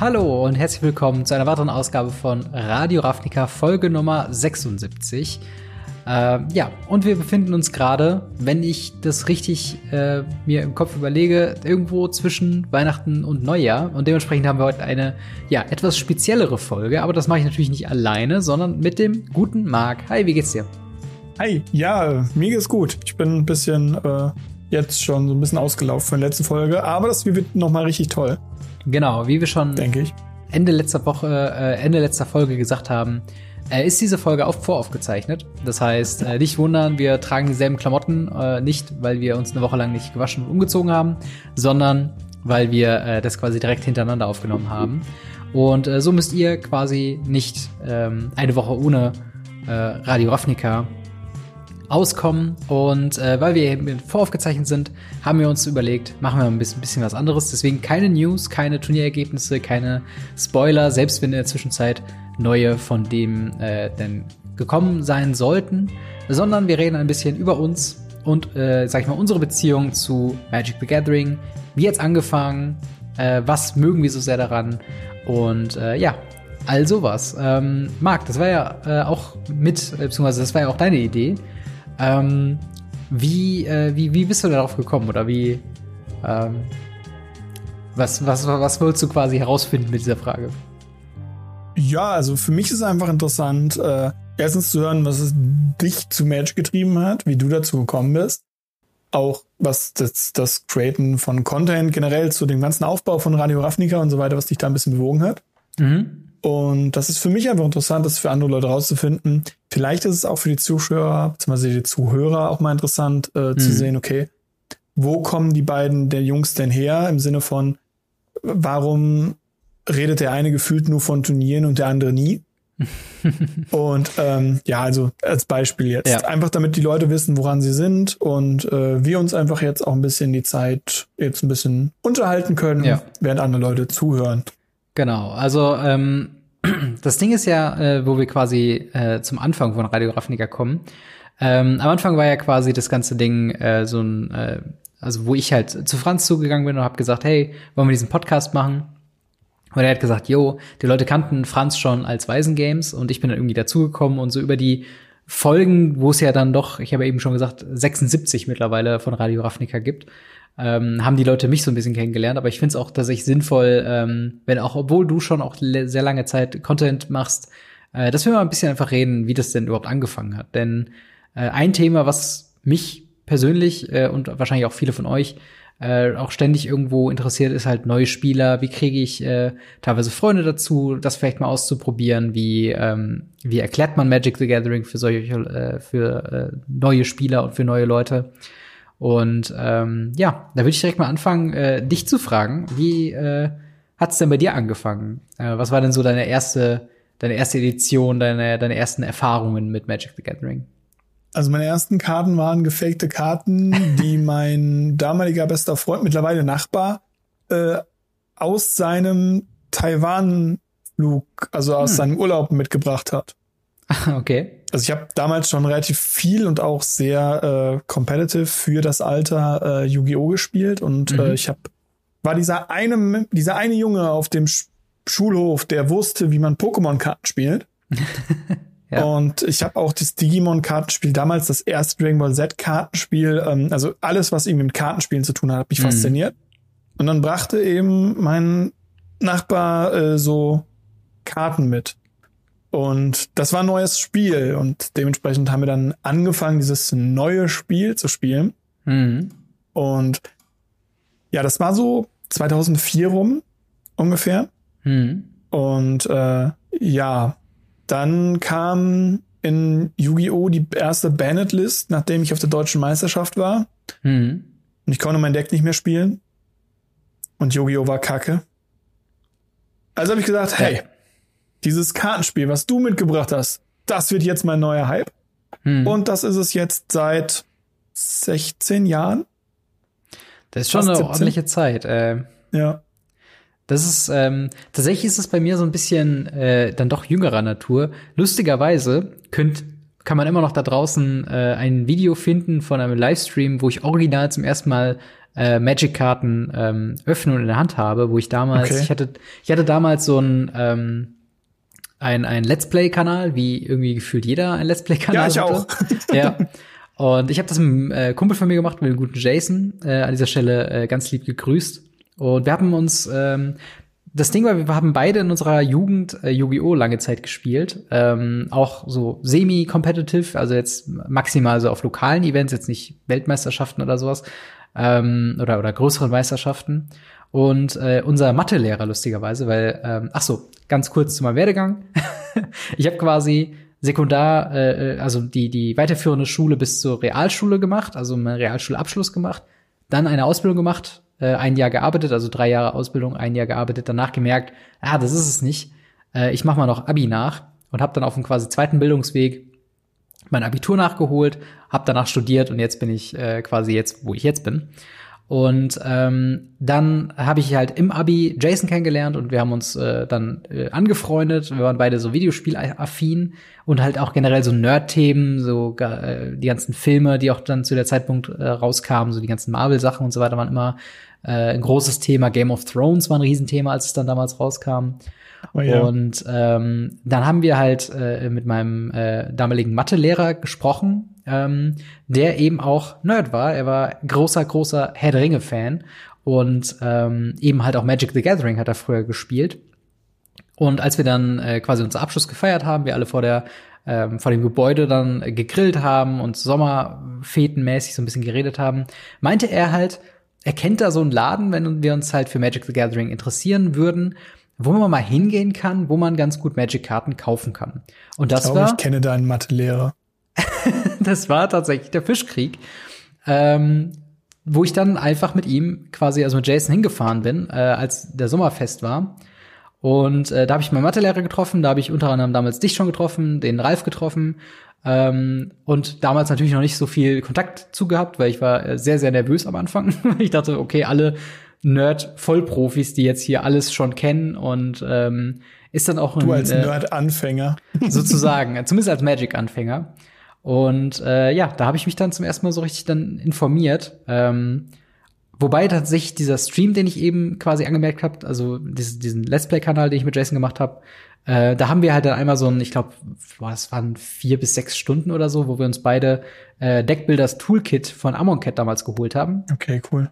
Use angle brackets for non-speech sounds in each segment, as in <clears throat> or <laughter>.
Hallo und herzlich willkommen zu einer weiteren Ausgabe von Radio Ravnica, Folge Nummer 76. Äh, ja, und wir befinden uns gerade, wenn ich das richtig äh, mir im Kopf überlege, irgendwo zwischen Weihnachten und Neujahr. Und dementsprechend haben wir heute eine, ja, etwas speziellere Folge. Aber das mache ich natürlich nicht alleine, sondern mit dem guten Marc. Hi, wie geht's dir? Hi, ja, mir geht's gut. Ich bin ein bisschen äh, jetzt schon so ein bisschen ausgelaufen von der letzten Folge, aber das wird nochmal richtig toll. Genau, wie wir schon denke ich. Ende letzter Woche, äh, Ende letzter Folge gesagt haben, äh, ist diese Folge auch voraufgezeichnet. Das heißt, äh, nicht wundern, wir tragen dieselben Klamotten, äh, nicht weil wir uns eine Woche lang nicht gewaschen und umgezogen haben, sondern weil wir äh, das quasi direkt hintereinander aufgenommen haben. Und äh, so müsst ihr quasi nicht ähm, eine Woche ohne äh, Radio Ravnica auskommen. Und äh, weil wir voraufgezeichnet sind, haben wir uns überlegt, machen wir ein bisschen, bisschen was anderes. Deswegen keine News, keine Turnierergebnisse, keine Spoiler, selbst wenn in der Zwischenzeit neue von dem äh, denn gekommen sein sollten, sondern wir reden ein bisschen über uns und, äh, sag ich mal, unsere Beziehung zu Magic the Gathering. Wie jetzt angefangen? Äh, was mögen wir so sehr daran? Und äh, ja, all sowas. Ähm, Marc, das war ja äh, auch mit, äh, beziehungsweise das war ja auch deine Idee. Ähm, wie, äh, wie, wie bist du darauf gekommen oder wie, ähm, was, was, was wolltest du quasi herausfinden mit dieser Frage? Ja, also für mich ist es einfach interessant, äh, erstens zu hören, was es dich zu Magic getrieben hat, wie du dazu gekommen bist. Auch was das, das Createn von Content generell zu dem ganzen Aufbau von Radio Ravnica und so weiter, was dich da ein bisschen bewogen hat. Mhm. Und das ist für mich einfach interessant, das für andere Leute rauszufinden. Vielleicht ist es auch für die Zuschauer, beziehungsweise die Zuhörer auch mal interessant äh, mhm. zu sehen, okay, wo kommen die beiden der Jungs denn her? Im Sinne von, warum redet der eine gefühlt nur von Turnieren und der andere nie? <laughs> und ähm, ja, also als Beispiel jetzt. Ja. Einfach damit die Leute wissen, woran sie sind und äh, wir uns einfach jetzt auch ein bisschen die Zeit jetzt ein bisschen unterhalten können, ja. während andere Leute zuhören. Genau, also ähm, <clears throat> das Ding ist ja, äh, wo wir quasi äh, zum Anfang von Radio Ravnica kommen. Ähm, am Anfang war ja quasi das ganze Ding äh, so ein, äh, also wo ich halt zu Franz zugegangen bin und habe gesagt, hey, wollen wir diesen Podcast machen? Und er hat gesagt, yo, die Leute kannten Franz schon als Waisengames und ich bin dann irgendwie dazugekommen und so über die Folgen, wo es ja dann doch, ich habe eben schon gesagt, 76 mittlerweile von Radio Ravnica gibt, ähm, haben die Leute mich so ein bisschen kennengelernt. Aber ich finde es auch tatsächlich sinnvoll, ähm, wenn auch, obwohl du schon auch sehr lange Zeit Content machst, äh, dass wir mal ein bisschen einfach reden, wie das denn überhaupt angefangen hat. Denn äh, ein Thema, was mich persönlich äh, und wahrscheinlich auch viele von euch äh, auch ständig irgendwo interessiert, ist halt neue Spieler. Wie kriege ich äh, teilweise Freunde dazu, das vielleicht mal auszuprobieren? Wie ähm, wie erklärt man Magic the Gathering für solche äh, für äh, neue Spieler und für neue Leute? Und ähm, ja, da würde ich direkt mal anfangen, äh, dich zu fragen, wie äh, hat's denn bei dir angefangen? Äh, was war denn so deine erste, deine erste Edition, deine, deine ersten Erfahrungen mit Magic the Gathering? Also meine ersten Karten waren gefakte Karten, die <laughs> mein damaliger bester Freund, mittlerweile Nachbar, äh, aus seinem Taiwan-Flug, also aus hm. seinem Urlaub mitgebracht hat. <laughs> Okay. Also ich habe damals schon relativ viel und auch sehr äh, competitive für das Alter äh, Yu-Gi-Oh gespielt und äh, mhm. äh, ich habe war dieser eine dieser eine Junge auf dem Sch Schulhof, der wusste, wie man Pokémon-Karten spielt. <laughs> ja. Und ich habe auch das Digimon-Kartenspiel damals, das erste Dragon Ball Z-Kartenspiel, ähm, also alles, was irgendwie mit Kartenspielen zu tun hat, hat mich mhm. fasziniert. Und dann brachte eben mein Nachbar äh, so Karten mit. Und das war ein neues Spiel und dementsprechend haben wir dann angefangen, dieses neue Spiel zu spielen. Mhm. Und ja, das war so 2004 rum ungefähr. Mhm. Und äh, ja, dann kam in Yu-Gi-Oh! die erste Banned-List, nachdem ich auf der deutschen Meisterschaft war. Mhm. Und ich konnte mein Deck nicht mehr spielen. Und Yu-Gi-Oh! war kacke. Also habe ich gesagt, hey, dieses Kartenspiel, was du mitgebracht hast, das wird jetzt mein neuer Hype. Hm. Und das ist es jetzt seit 16 Jahren. Das ist schon eine 17. ordentliche Zeit. Äh, ja. Das ist ähm, tatsächlich ist es bei mir so ein bisschen äh, dann doch jüngerer Natur. Lustigerweise könnt kann man immer noch da draußen äh, ein Video finden von einem Livestream, wo ich original zum ersten Mal äh, Magic-Karten ähm, öffne und in der Hand habe, wo ich damals, okay. ich hatte, ich hatte damals so ein ähm, ein, ein Let's Play-Kanal, wie irgendwie gefühlt jeder ein Let's Play-Kanal Ja, ich hatte. auch. <laughs> ja. Und ich habe das mit einem äh, Kumpel von mir gemacht, mit dem guten Jason, äh, an dieser Stelle äh, ganz lieb gegrüßt. Und wir haben uns, ähm, das Ding war, wir haben beide in unserer Jugend äh, Yu-Gi-Oh! lange Zeit gespielt. Ähm, auch so semi-competitive, also jetzt maximal so auf lokalen Events, jetzt nicht Weltmeisterschaften oder sowas. Ähm, oder, oder größeren Meisterschaften. Und äh, unser Mathelehrer lustigerweise, weil, ähm, ach so, ganz kurz zu meinem Werdegang. <laughs> ich habe quasi Sekundar, äh, also die, die weiterführende Schule bis zur Realschule gemacht, also meinen Realschulabschluss gemacht, dann eine Ausbildung gemacht, äh, ein Jahr gearbeitet, also drei Jahre Ausbildung, ein Jahr gearbeitet, danach gemerkt, ah, das ist es nicht. Äh, ich mache mal noch Abi nach und habe dann auf dem quasi zweiten Bildungsweg mein Abitur nachgeholt, habe danach studiert und jetzt bin ich äh, quasi jetzt, wo ich jetzt bin. Und ähm, dann habe ich halt im Abi Jason kennengelernt und wir haben uns äh, dann äh, angefreundet. Wir waren beide so Videospielaffin und halt auch generell so Nerd-Themen, so äh, die ganzen Filme, die auch dann zu der Zeitpunkt äh, rauskamen, so die ganzen Marvel-Sachen und so weiter waren immer äh, ein großes Thema. Game of Thrones war ein Riesenthema, als es dann damals rauskam. Oh ja. Und ähm, dann haben wir halt äh, mit meinem äh, damaligen Mathelehrer gesprochen ähm, der eben auch Nerd war. Er war großer, großer Herr der Ringe-Fan und ähm, eben halt auch Magic the Gathering hat er früher gespielt. Und als wir dann äh, quasi unseren Abschluss gefeiert haben, wir alle vor der ähm, vor dem Gebäude dann gegrillt haben und Sommerfetenmäßig so ein bisschen geredet haben, meinte er halt, er kennt da so einen Laden, wenn wir uns halt für Magic the Gathering interessieren würden, wo man mal hingehen kann, wo man ganz gut Magic-Karten kaufen kann. Und das ich glaube, war. Ich kenne deinen Mathelehrer. <laughs> <laughs> das war tatsächlich der Fischkrieg, ähm, wo ich dann einfach mit ihm quasi, also mit Jason hingefahren bin, äh, als der Sommerfest war. Und äh, da habe ich meinen Mathelehrer getroffen, da habe ich unter anderem damals dich schon getroffen, den Ralf getroffen ähm, und damals natürlich noch nicht so viel Kontakt zugehabt, weil ich war sehr, sehr nervös am Anfang. <laughs> ich dachte, okay, alle Nerd-Vollprofis, die jetzt hier alles schon kennen und ähm, ist dann auch ein, Du als äh, Nerd-Anfänger. sozusagen, <laughs> zumindest als Magic-Anfänger. Und äh, ja, da habe ich mich dann zum ersten Mal so richtig dann informiert. Ähm, wobei tatsächlich dieser Stream, den ich eben quasi angemerkt habe, also diesen, Let's Play-Kanal, den ich mit Jason gemacht habe, äh, da haben wir halt dann einmal so ein, ich glaube, es waren vier bis sechs Stunden oder so, wo wir uns beide äh, Deckbuilders Toolkit von Amonkhet damals geholt haben. Okay, cool.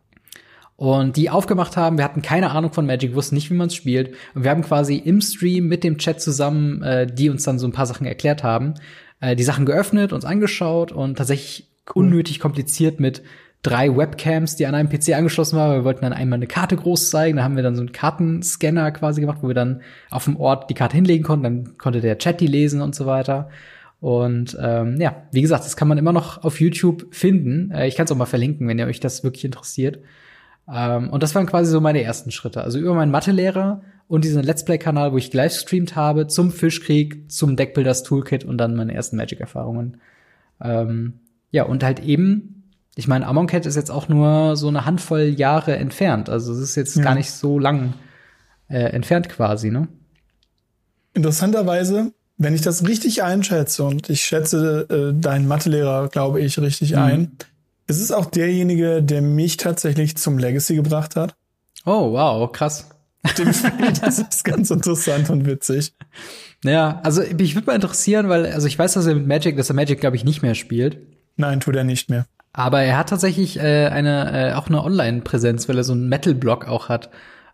Und die aufgemacht haben, wir hatten keine Ahnung von Magic, wussten nicht, wie man es spielt. Und wir haben quasi im Stream mit dem Chat zusammen, äh, die uns dann so ein paar Sachen erklärt haben, äh, die Sachen geöffnet, uns angeschaut und tatsächlich cool. unnötig kompliziert mit drei Webcams, die an einem PC angeschlossen waren. Wir wollten dann einmal eine Karte groß zeigen. Da haben wir dann so einen Kartenscanner quasi gemacht, wo wir dann auf dem Ort die Karte hinlegen konnten. Dann konnte der Chat die lesen und so weiter. Und ähm, ja, wie gesagt, das kann man immer noch auf YouTube finden. Äh, ich kann es auch mal verlinken, wenn ihr euch das wirklich interessiert. Ähm, und das waren quasi so meine ersten Schritte. Also über meinen Mathelehrer und diesen Let's Play-Kanal, wo ich livestreamt habe, zum Fischkrieg, zum Deckbuilders Toolkit und dann meine ersten Magic-Erfahrungen. Ähm, ja, und halt eben, ich meine, Amonkhet ist jetzt auch nur so eine Handvoll Jahre entfernt. Also es ist jetzt ja. gar nicht so lang äh, entfernt quasi, ne? Interessanterweise, wenn ich das richtig einschätze, und ich schätze äh, deinen Mathelehrer, glaube ich, richtig mhm. ein, ist es auch derjenige, der mich tatsächlich zum Legacy gebracht hat. Oh, wow, krass. <laughs> das ist ganz interessant und witzig. Ja, also mich würde mal interessieren, weil, also ich weiß, dass er mit Magic, dass er Magic, glaube ich, nicht mehr spielt. Nein, tut er nicht mehr. Aber er hat tatsächlich äh, eine, äh, auch eine Online-Präsenz, weil er so einen Metal-Blog auch hat.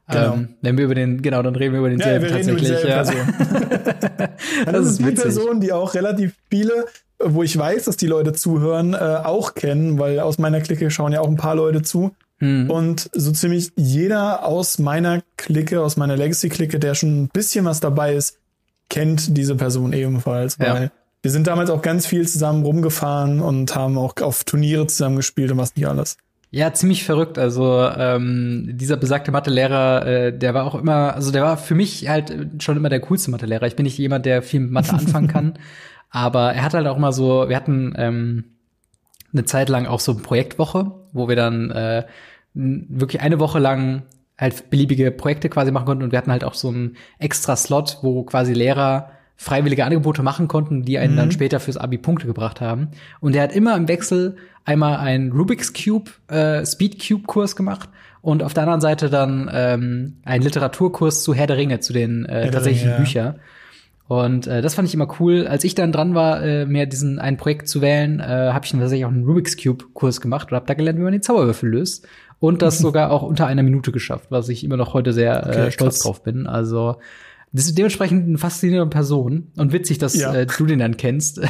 Genau. Ähm, wenn wir über den, genau, dann reden wir über den ja, selben tatsächlich. Über ja. <laughs> Das, das ist die Person, die auch relativ viele, wo ich weiß, dass die Leute zuhören, äh, auch kennen, weil aus meiner Clique schauen ja auch ein paar Leute zu. Mhm. Und so ziemlich jeder aus meiner Clique, aus meiner Legacy-Clique, der schon ein bisschen was dabei ist, kennt diese Person ebenfalls, weil ja. wir sind damals auch ganz viel zusammen rumgefahren und haben auch auf Turniere zusammen gespielt und was nicht alles. Ja, ziemlich verrückt. Also ähm, dieser besagte Mathelehrer, äh, der war auch immer, also der war für mich halt schon immer der coolste Mathelehrer. Ich bin nicht jemand, der viel mit Mathe anfangen kann, <laughs> aber er hat halt auch immer so, wir hatten ähm, eine Zeit lang auch so Projektwoche, wo wir dann äh, wirklich eine Woche lang halt beliebige Projekte quasi machen konnten und wir hatten halt auch so einen extra Slot, wo quasi Lehrer freiwillige Angebote machen konnten, die einen mhm. dann später fürs Abi Punkte gebracht haben. Und er hat immer im Wechsel einmal einen Rubik's Cube, äh, Speed Cube Kurs gemacht und auf der anderen Seite dann ähm, einen Literaturkurs zu Herr der Ringe, zu den äh, tatsächlichen ja. Und äh, das fand ich immer cool. Als ich dann dran war, äh, mir diesen ein Projekt zu wählen, äh, habe ich dann tatsächlich auch einen Rubik's Cube Kurs gemacht und habe da gelernt, wie man den Zauberwürfel löst. Und das <laughs> sogar auch unter einer Minute geschafft, was ich immer noch heute sehr okay, äh, stolz krass. drauf bin. Also das ist dementsprechend eine faszinierende Person und witzig, dass ja. äh, du den dann kennst. ja,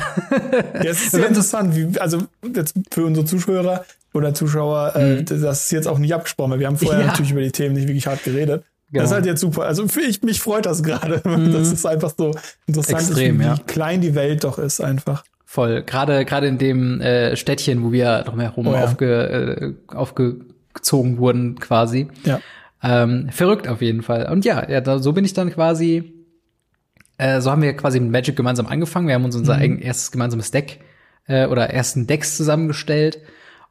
es ist <laughs> sehr interessant, wie, also jetzt für unsere Zuschauer oder Zuschauer, äh, mhm. das ist jetzt auch nicht abgesprochen, weil wir haben vorher <laughs> ja. natürlich über die Themen nicht wirklich hart geredet. Genau. Das ist halt jetzt super. Also für ich, mich freut das gerade. <laughs> Mhm. Das ist einfach so interessant, Extrem, ist, wie, ja. klein die Welt doch ist einfach. Voll. Gerade gerade in dem äh, Städtchen, wo wir drumherum oh, ja. aufge, äh, aufgezogen wurden, quasi. Ja. Ähm, verrückt auf jeden Fall. Und ja, ja, da, so bin ich dann quasi. Äh, so haben wir quasi mit Magic gemeinsam angefangen. Wir haben uns unser mhm. eigen erstes gemeinsames Deck äh, oder ersten Decks zusammengestellt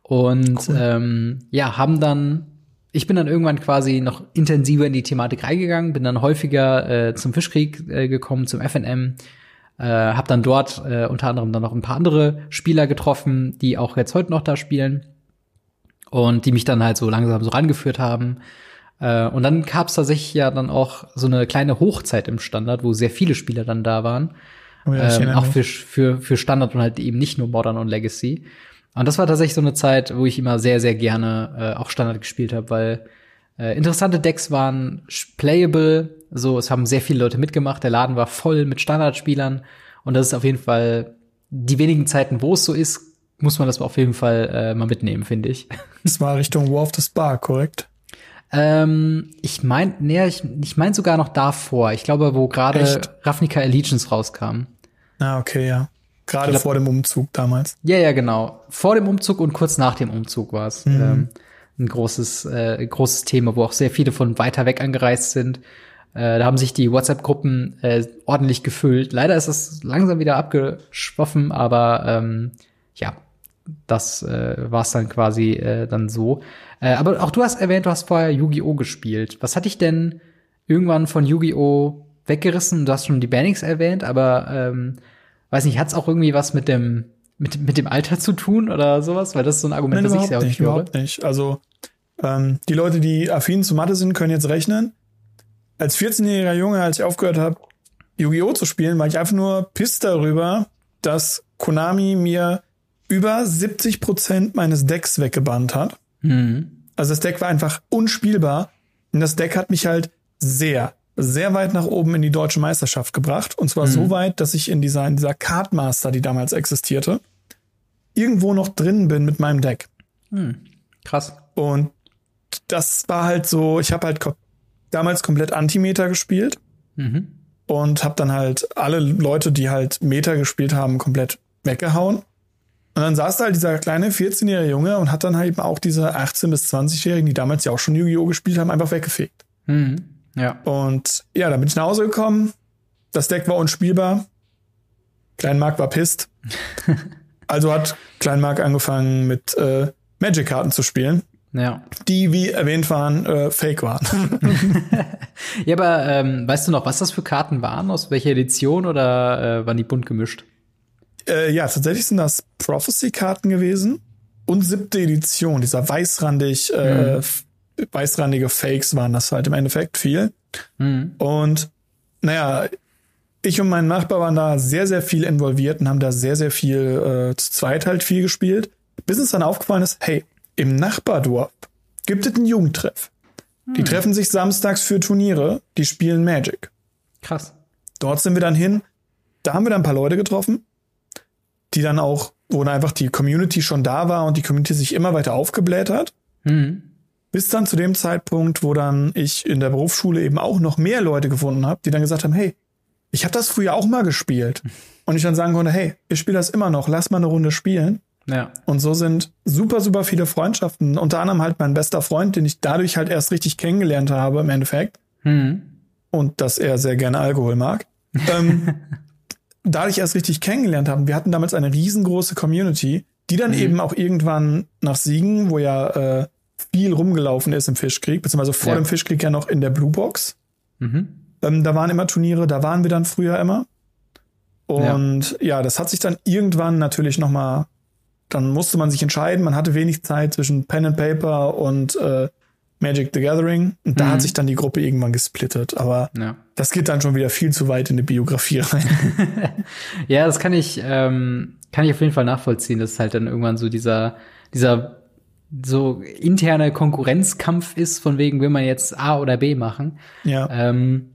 und cool. ähm, ja, haben dann ich bin dann irgendwann quasi noch intensiver in die Thematik reingegangen, bin dann häufiger äh, zum Fischkrieg äh, gekommen, zum FNM, äh, habe dann dort äh, unter anderem dann noch ein paar andere Spieler getroffen, die auch jetzt heute noch da spielen und die mich dann halt so langsam so rangeführt haben. Äh, und dann gab es tatsächlich ja dann auch so eine kleine Hochzeit im Standard, wo sehr viele Spieler dann da waren. Oh ja, ähm, auch für, für, für Standard und halt eben nicht nur Modern und Legacy. Und das war tatsächlich so eine Zeit, wo ich immer sehr, sehr gerne äh, auch Standard gespielt habe, weil äh, interessante Decks waren playable, so es haben sehr viele Leute mitgemacht, der Laden war voll mit Standardspielern und das ist auf jeden Fall die wenigen Zeiten, wo es so ist, muss man das auf jeden Fall äh, mal mitnehmen, finde ich. <laughs> Das war Richtung War of the Spa, korrekt? Ähm, ich mein, nee, ich, ich mein sogar noch davor. Ich glaube, wo gerade Ravnica Allegiance rauskam. Ah, okay, ja. Gerade glaub, vor dem Umzug damals. Ja, ja, genau. Vor dem Umzug und kurz nach dem Umzug war es mhm. ähm, ein großes, äh, großes Thema, wo auch sehr viele von weiter weg angereist sind. Äh, da haben sich die WhatsApp-Gruppen äh, ordentlich gefüllt. Leider ist es langsam wieder abgeschwoffen, aber ähm, ja, das äh, war es dann quasi äh, dann so. Äh, aber auch du hast erwähnt, du hast vorher Yu-Gi-Oh! gespielt. Was hat dich denn irgendwann von Yu-Gi-Oh! weggerissen? Du hast schon die Bannings erwähnt, aber ähm, weiß nicht, hat es auch irgendwie was mit dem, mit, mit dem Alter zu tun oder sowas? Weil das ist so ein Argument, Nein, das ich sehr nicht, höre. Überhaupt nicht. Also ähm, die Leute, die affin zu Mathe sind, können jetzt rechnen. Als 14-jähriger Junge, als ich aufgehört habe, Yu-Gi-Oh! zu spielen, war ich einfach nur piss darüber, dass Konami mir über 70 Prozent meines Decks weggebannt hat. Mhm. Also das Deck war einfach unspielbar. Und das Deck hat mich halt sehr, sehr weit nach oben in die deutsche Meisterschaft gebracht. Und zwar mhm. so weit, dass ich in dieser, in dieser Cardmaster, die damals existierte, irgendwo noch drin bin mit meinem Deck. Mhm. Krass. Und das war halt so, ich habe halt ko damals komplett Antimeter gespielt. Mhm. Und habe dann halt alle Leute, die halt Meter gespielt haben, komplett weggehauen. Und dann saß da halt dieser kleine 14-jährige Junge und hat dann halt eben auch diese 18- bis 20-Jährigen, die damals ja auch schon Yu-Gi-Oh! gespielt haben, einfach weggefegt. Mhm. Ja. Und ja, dann bin ich nach Hause gekommen. Das Deck war unspielbar. Kleinmark war pisst. <laughs> also hat Kleinmark angefangen mit äh, Magic-Karten zu spielen. Ja. Die, wie erwähnt waren, äh, fake waren. <laughs> ja, aber ähm, weißt du noch, was das für Karten waren? Aus welcher Edition oder äh, waren die bunt gemischt? Äh, ja, tatsächlich sind das Prophecy-Karten gewesen und siebte Edition, dieser weißrandig äh, mhm weißrandige Fakes waren das halt im Endeffekt viel. Mhm. Und naja, ich und mein Nachbar waren da sehr, sehr viel involviert und haben da sehr, sehr viel äh, zu zweit halt viel gespielt. Bis uns dann aufgefallen ist, hey, im Nachbardorf gibt es einen Jugendtreff. Mhm. Die treffen sich samstags für Turniere, die spielen Magic. Krass. Dort sind wir dann hin. Da haben wir dann ein paar Leute getroffen, die dann auch, wo dann einfach die Community schon da war und die Community sich immer weiter aufgebläht hat. Mhm. Bis dann zu dem Zeitpunkt, wo dann ich in der Berufsschule eben auch noch mehr Leute gefunden habe, die dann gesagt haben, hey, ich habe das früher auch mal gespielt. <laughs> Und ich dann sagen konnte, hey, ich spiele das immer noch, lass mal eine Runde spielen. Ja. Und so sind super, super viele Freundschaften. Unter anderem halt mein bester Freund, den ich dadurch halt erst richtig kennengelernt habe im Endeffekt. Mhm. Und dass er sehr gerne Alkohol mag. ähm, <laughs> dadurch erst richtig kennengelernt haben. Wir hatten damals eine riesengroße Community, die dann mhm. eben auch irgendwann nach Siegen, wo ja äh, viel rumgelaufen ist im Fischkrieg, beziehungsweise vor ja. dem Fischkrieg ja noch in der Blue Box. Mhm. Ähm, da waren immer Turniere, da waren wir dann früher immer. Und ja. ja, das hat sich dann irgendwann natürlich noch mal dann musste man sich entscheiden. Man hatte wenig Zeit zwischen Pen and Paper und äh, Magic the Gathering. Und da mhm. hat sich dann die Gruppe irgendwann gesplittet. Aber ja. das geht dann schon wieder viel zu weit in die Biografie rein. <laughs> ja, das kann ich, ähm, kann ich auf jeden Fall nachvollziehen, dass halt dann irgendwann so dieser, dieser so interne Konkurrenzkampf ist, von wegen will man jetzt A oder B machen. Ja. Ähm,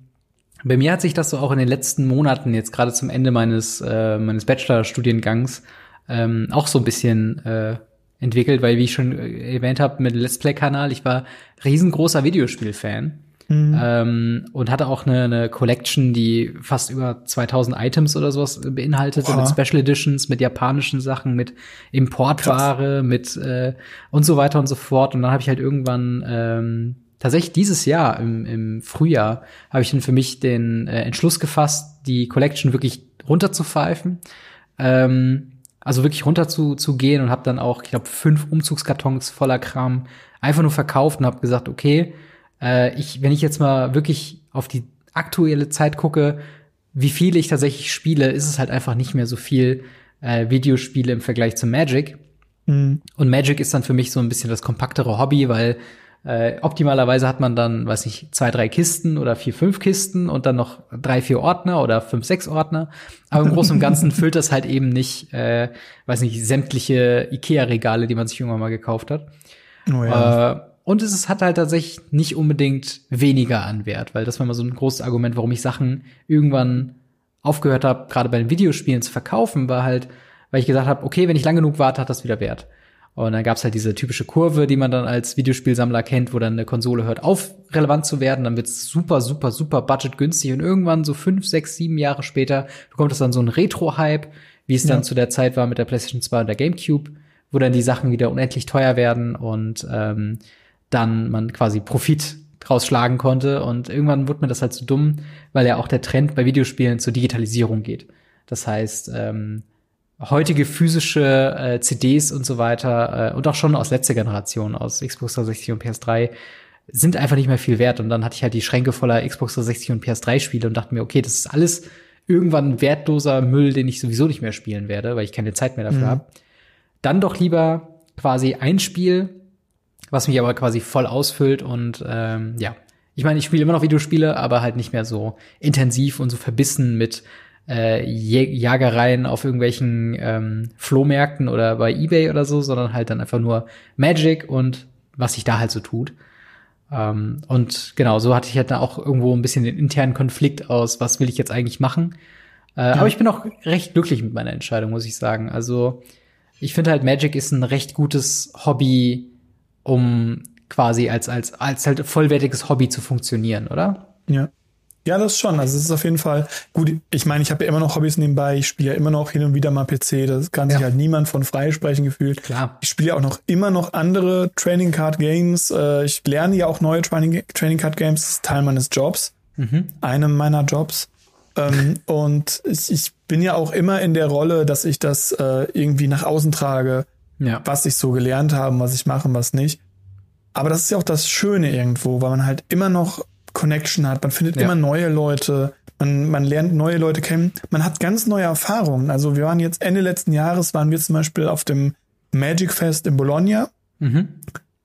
bei mir hat sich das so auch in den letzten Monaten, jetzt gerade zum Ende meines, äh, meines Bachelorstudiengangs, ähm, auch so ein bisschen äh, entwickelt, weil wie ich schon äh, erwähnt habe mit dem Let's Play Kanal, ich war riesengroßer Videospiel-Fan. Mhm. Ähm, und hatte auch eine, eine Collection, die fast über 2000 Items oder sowas beinhaltete, Oha. mit Special Editions, mit japanischen Sachen, mit Importware, Krass. mit äh, und so weiter und so fort. Und dann habe ich halt irgendwann ähm, tatsächlich dieses Jahr im, im Frühjahr habe ich dann für mich den äh, Entschluss gefasst, die Collection wirklich runterzupfeifen. Ähm, also wirklich runter zu, zu gehen und habe dann auch, ich glaube, fünf Umzugskartons voller Kram einfach nur verkauft und habe gesagt, okay, äh, ich, wenn ich jetzt mal wirklich auf die aktuelle Zeit gucke, wie viel ich tatsächlich spiele, ist es halt einfach nicht mehr so viel äh, Videospiele im Vergleich zu Magic. Mhm. Und Magic ist dann für mich so ein bisschen das kompaktere Hobby, weil äh, optimalerweise hat man dann, weiß nicht, zwei, drei Kisten oder vier, fünf Kisten und dann noch drei, vier Ordner oder fünf, sechs Ordner. Aber im Großen und Ganzen <laughs> füllt das halt eben nicht, äh, weiß nicht, sämtliche Ikea-Regale, die man sich irgendwann mal gekauft hat. Oh ja. Äh, und es hat halt tatsächlich nicht unbedingt weniger an Wert, weil das war mal so ein großes Argument, warum ich Sachen irgendwann aufgehört habe, gerade bei den Videospielen zu verkaufen, war halt, weil ich gesagt habe, okay, wenn ich lang genug warte, hat das wieder Wert. Und dann gab's halt diese typische Kurve, die man dann als Videospielsammler kennt, wo dann eine Konsole hört auf, relevant zu werden. Dann wird's super, super, super budgetgünstig. Und irgendwann so fünf, sechs, sieben Jahre später bekommt es dann so einen Retro-Hype, wie es ja. dann zu der Zeit war mit der PlayStation 2 und der GameCube, wo dann die Sachen wieder unendlich teuer werden und ähm, dann man quasi Profit draus schlagen konnte. Und irgendwann wurde mir das halt zu so dumm, weil ja auch der Trend bei Videospielen zur Digitalisierung geht. Das heißt, ähm, heutige physische äh, CDs und so weiter äh, und auch schon aus letzter Generation, aus Xbox 360 und PS3, sind einfach nicht mehr viel wert. Und dann hatte ich halt die Schränke voller Xbox 360 und PS3 Spiele und dachte mir, okay, das ist alles irgendwann wertloser Müll, den ich sowieso nicht mehr spielen werde, weil ich keine Zeit mehr dafür mhm. habe. Dann doch lieber quasi ein Spiel, was mich aber quasi voll ausfüllt und ähm, ja. Ich meine, ich spiele immer noch Videospiele, aber halt nicht mehr so intensiv und so verbissen mit äh, Jagereien auf irgendwelchen ähm, Flohmärkten oder bei eBay oder so, sondern halt dann einfach nur Magic und was sich da halt so tut. Ähm, und genau, so hatte ich halt auch irgendwo ein bisschen den internen Konflikt aus, was will ich jetzt eigentlich machen. Äh, ja. Aber ich bin auch recht glücklich mit meiner Entscheidung, muss ich sagen. Also ich finde halt Magic ist ein recht gutes Hobby, um quasi als, als, als halt vollwertiges Hobby zu funktionieren, oder? Ja. Ja, das schon. Also es ist auf jeden Fall gut. Ich meine, ich habe ja immer noch Hobbys nebenbei. Ich spiele ja immer noch hin und wieder mal PC. Das kann ja. sich halt niemand von freisprechen gefühlt. Klar. Ich spiele ja auch noch immer noch andere Training Card Games. Äh, ich lerne ja auch neue Training, Training Card Games. Das ist Teil meines Jobs. Mhm. Einem meiner Jobs. Ähm, und ich, bin ja auch immer in der Rolle, dass ich das äh, irgendwie nach außen trage, ja. was ich so gelernt habe, was ich mache und was nicht. Aber das ist ja auch das Schöne irgendwo, weil man halt immer noch Connection hat. Man findet ja. immer neue Leute. Man, man lernt neue Leute kennen. Man hat ganz neue Erfahrungen. Also wir waren jetzt Ende letzten Jahres, waren wir zum Beispiel auf dem Magic Fest in Bologna, mhm.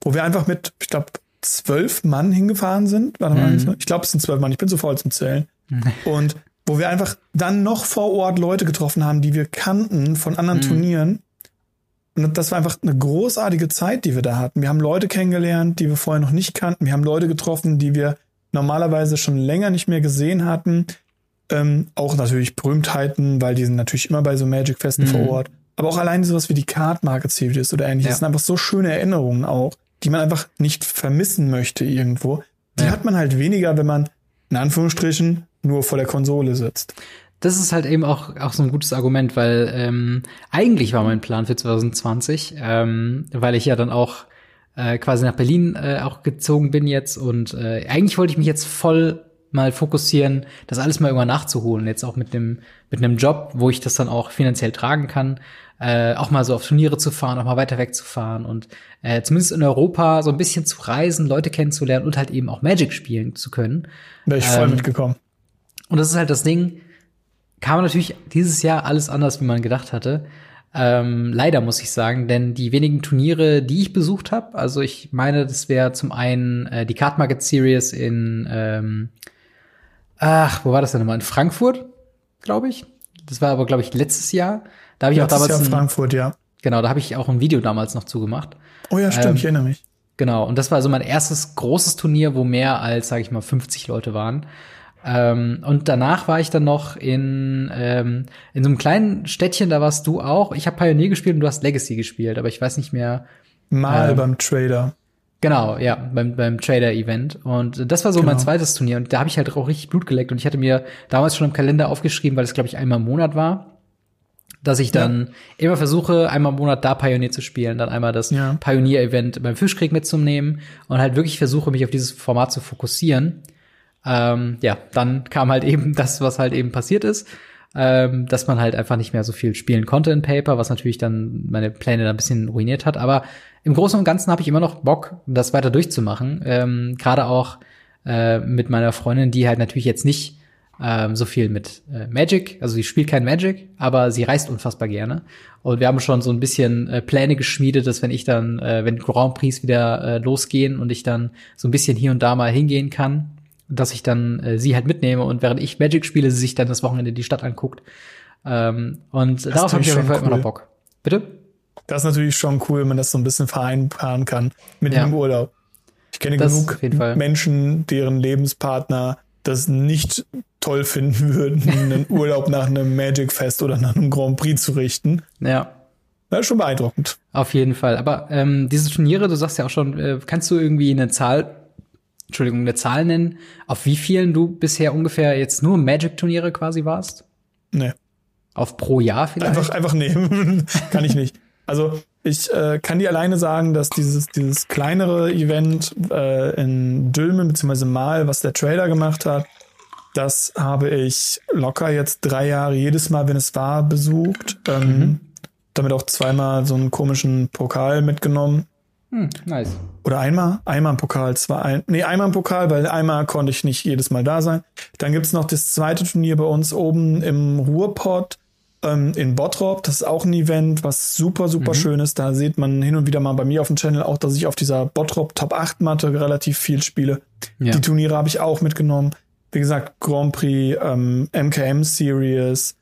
wo wir einfach mit, ich glaube, zwölf Mann hingefahren sind. Warte mal, mhm. ich glaube, es sind zwölf Mann. Ich bin zu faul zum Zählen. <laughs> Und wo wir einfach dann noch vor Ort Leute getroffen haben, die wir kannten von anderen mhm. Turnieren. Und das war einfach eine großartige Zeit, die wir da hatten. Wir haben Leute kennengelernt, die wir vorher noch nicht kannten. Wir haben Leute getroffen, die wir normalerweise schon länger nicht mehr gesehen hatten. Ähm, auch natürlich Berühmtheiten, weil die sind natürlich immer bei so Magic-Festen mhm. vor Ort. Aber auch allein sowas wie die Card Market Series oder ähnliches. Ja. Das sind einfach so schöne Erinnerungen auch, die man einfach nicht vermissen möchte irgendwo. Die ja. hat man halt weniger, wenn man in Anführungsstrichen nur vor der Konsole sitzt. Das ist halt eben auch, auch so ein gutes Argument, weil ähm, eigentlich war mein Plan für 2020, ähm, weil ich ja dann auch äh, quasi nach Berlin äh, auch gezogen bin jetzt und äh, eigentlich wollte ich mich jetzt voll mal fokussieren, das alles mal irgendwann nachzuholen, jetzt auch mit einem mit einem Job, wo ich das dann auch finanziell tragen kann, äh, auch mal so auf Turniere zu fahren, auch mal weiter wegzufahren und äh, zumindest in Europa so ein bisschen zu reisen, Leute kennenzulernen und halt eben auch Magic spielen zu können. Wäre ich voll ähm, mitgekommen. Und das ist halt das Ding, kam natürlich dieses Jahr alles anders, wie man gedacht hatte. Ähm, leider muss ich sagen, denn die wenigen Turniere, die ich besucht habe, also ich meine, das wäre zum einen äh, die Card Market Series in, ähm, ach, wo war das denn nochmal? In Frankfurt, glaube ich. Das war aber, glaube ich, letztes Jahr. Da habe ich letztes auch damals. Jahr Frankfurt, ja. Genau, da habe ich auch ein Video damals noch zugemacht. Oh ja, stimmt, ähm, ich erinnere mich. Genau, und das war so mein erstes großes Turnier, wo mehr als, sage ich mal, 50 Leute waren. Ähm, und danach war ich dann noch in, ähm, in so einem kleinen Städtchen, da warst du auch. Ich habe Pioneer gespielt und du hast Legacy gespielt, aber ich weiß nicht mehr. Mal ähm, beim Trader. Genau, ja, beim, beim Trader-Event. Und das war so genau. mein zweites Turnier. Und da habe ich halt auch richtig Blut geleckt. Und ich hatte mir damals schon im Kalender aufgeschrieben, weil es, glaube ich, einmal im Monat war dass ich dann ja. immer versuche, einmal im Monat da Pioneer zu spielen, dann einmal das ja. Pioneer-Event beim Fischkrieg mitzunehmen und halt wirklich versuche, mich auf dieses Format zu fokussieren. Ähm, ja, dann kam halt eben <laughs> das, was halt eben passiert ist, ähm, dass man halt einfach nicht mehr so viel spielen konnte in Paper, was natürlich dann meine Pläne da ein bisschen ruiniert hat. Aber im Großen und Ganzen habe ich immer noch Bock, das weiter durchzumachen. Ähm, Gerade auch äh, mit meiner Freundin, die halt natürlich jetzt nicht ähm, so viel mit äh, Magic. Also sie spielt kein Magic, aber sie reist unfassbar gerne. Und wir haben schon so ein bisschen äh, Pläne geschmiedet, dass wenn ich dann, äh, wenn Grand Prix wieder äh, losgehen und ich dann so ein bisschen hier und da mal hingehen kann, dass ich dann äh, sie halt mitnehme und während ich Magic spiele, sie sich dann das Wochenende die Stadt anguckt. Ähm, und das darauf habe ich auf jeden Fall cool. immer noch Bock. Bitte? Das ist natürlich schon cool, wenn man das so ein bisschen vereinbaren kann mit ja. dem Urlaub. Ich kenne das genug Menschen, deren Lebenspartner das nicht toll finden würden, <laughs> einen Urlaub nach einem Magic Fest oder nach einem Grand Prix zu richten. Ja. Das ist schon beeindruckend. Auf jeden Fall. Aber ähm, diese Turniere, du sagst ja auch schon, äh, kannst du irgendwie eine Zahl, Entschuldigung, eine Zahl nennen, auf wie vielen du bisher ungefähr jetzt nur Magic-Turniere quasi warst? Nee. Auf pro Jahr vielleicht? Einfach, einfach nehmen. <laughs> Kann ich nicht. Also ich äh, kann dir alleine sagen, dass dieses, dieses kleinere Event äh, in Dülmen beziehungsweise Mal, was der Trader gemacht hat, das habe ich locker jetzt drei Jahre jedes Mal, wenn es war, besucht. Ähm, mhm. Damit auch zweimal so einen komischen Pokal mitgenommen. Hm, nice. Oder einmal? Einmal im Pokal, zwei, ein, nee, einmal im Pokal, weil einmal konnte ich nicht jedes Mal da sein. Dann gibt's noch das zweite Turnier bei uns oben im Ruhrpott ähm, in Bottrop. Das ist auch ein Event, was super, super mhm. schön ist. Da sieht man hin und wieder mal bei mir auf dem Channel auch, dass ich auf dieser Bottrop Top 8 Matte relativ viel spiele. Ja. Die Turniere habe ich auch mitgenommen. Wie gesagt, Grand Prix, ähm, MKM Series.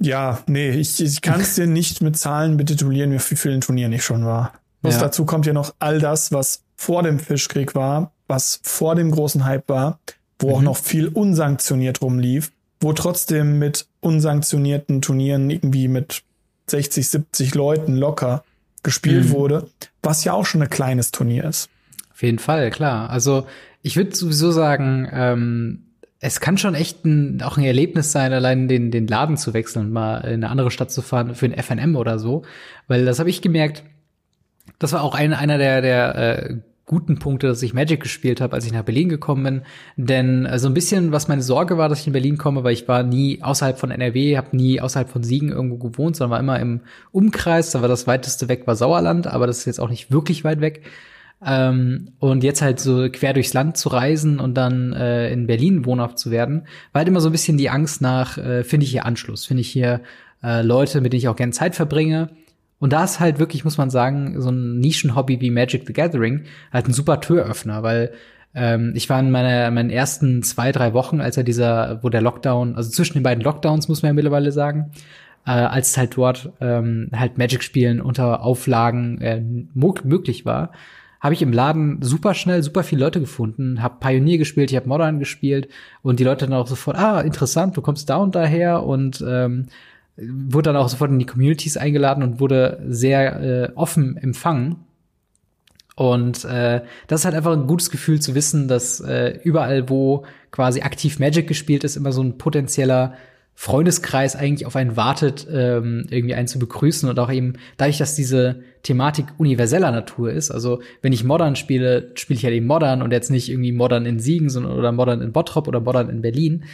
Ja, nee, ich, ich kann es dir nicht mit Zahlen betitulieren, wie viel ein Turnier nicht schon war. Plus ja. dazu kommt ja noch all das, was vor dem Fischkrieg war, was vor dem großen Hype war, wo mhm. auch noch viel unsanktioniert rumlief, wo trotzdem mit unsanktionierten Turnieren irgendwie mit 60, 70 Leuten locker gespielt mhm. wurde, was ja auch schon ein kleines Turnier ist. Auf jeden Fall, klar. Also ich würde sowieso sagen, ähm, es kann schon echt ein, auch ein Erlebnis sein, allein den, den Laden zu wechseln mal in eine andere Stadt zu fahren für ein FNM oder so. Weil das habe ich gemerkt, das war auch ein, einer der, der äh, guten Punkte, dass ich Magic gespielt habe, als ich nach Berlin gekommen bin. Denn äh, so ein bisschen, was meine Sorge war, dass ich in Berlin komme, weil ich war nie außerhalb von NRW, habe nie außerhalb von Siegen irgendwo gewohnt, sondern war immer im Umkreis. Da war das weiteste weg war Sauerland, aber das ist jetzt auch nicht wirklich weit weg. Ähm, und jetzt halt so quer durchs Land zu reisen und dann äh, in Berlin wohnhaft zu werden, war halt immer so ein bisschen die Angst nach, äh, finde ich hier Anschluss, finde ich hier äh, Leute, mit denen ich auch gerne Zeit verbringe. Und da ist halt wirklich, muss man sagen, so ein Nischenhobby wie Magic the Gathering halt ein super Türöffner, weil ähm, ich war in meiner, meinen ersten zwei, drei Wochen, als er dieser, wo der Lockdown, also zwischen den beiden Lockdowns, muss man ja mittlerweile sagen, äh, als halt dort ähm, halt Magic spielen unter Auflagen äh, möglich war, habe ich im Laden super schnell super viele Leute gefunden, habe Pioneer gespielt, ich habe Modern gespielt und die Leute dann auch sofort, ah, interessant, du kommst da und daher und ähm, wurde dann auch sofort in die Communities eingeladen und wurde sehr äh, offen empfangen. Und äh, das ist halt einfach ein gutes Gefühl zu wissen, dass äh, überall, wo quasi aktiv Magic gespielt ist, immer so ein potenzieller Freundeskreis eigentlich auf einen wartet, ähm, irgendwie einen zu begrüßen und auch eben dadurch, dass diese Thematik universeller Natur ist. Also wenn ich Modern spiele, spiele ich halt eben Modern und jetzt nicht irgendwie Modern in Siegen, sondern oder Modern in Bottrop oder Modern in Berlin.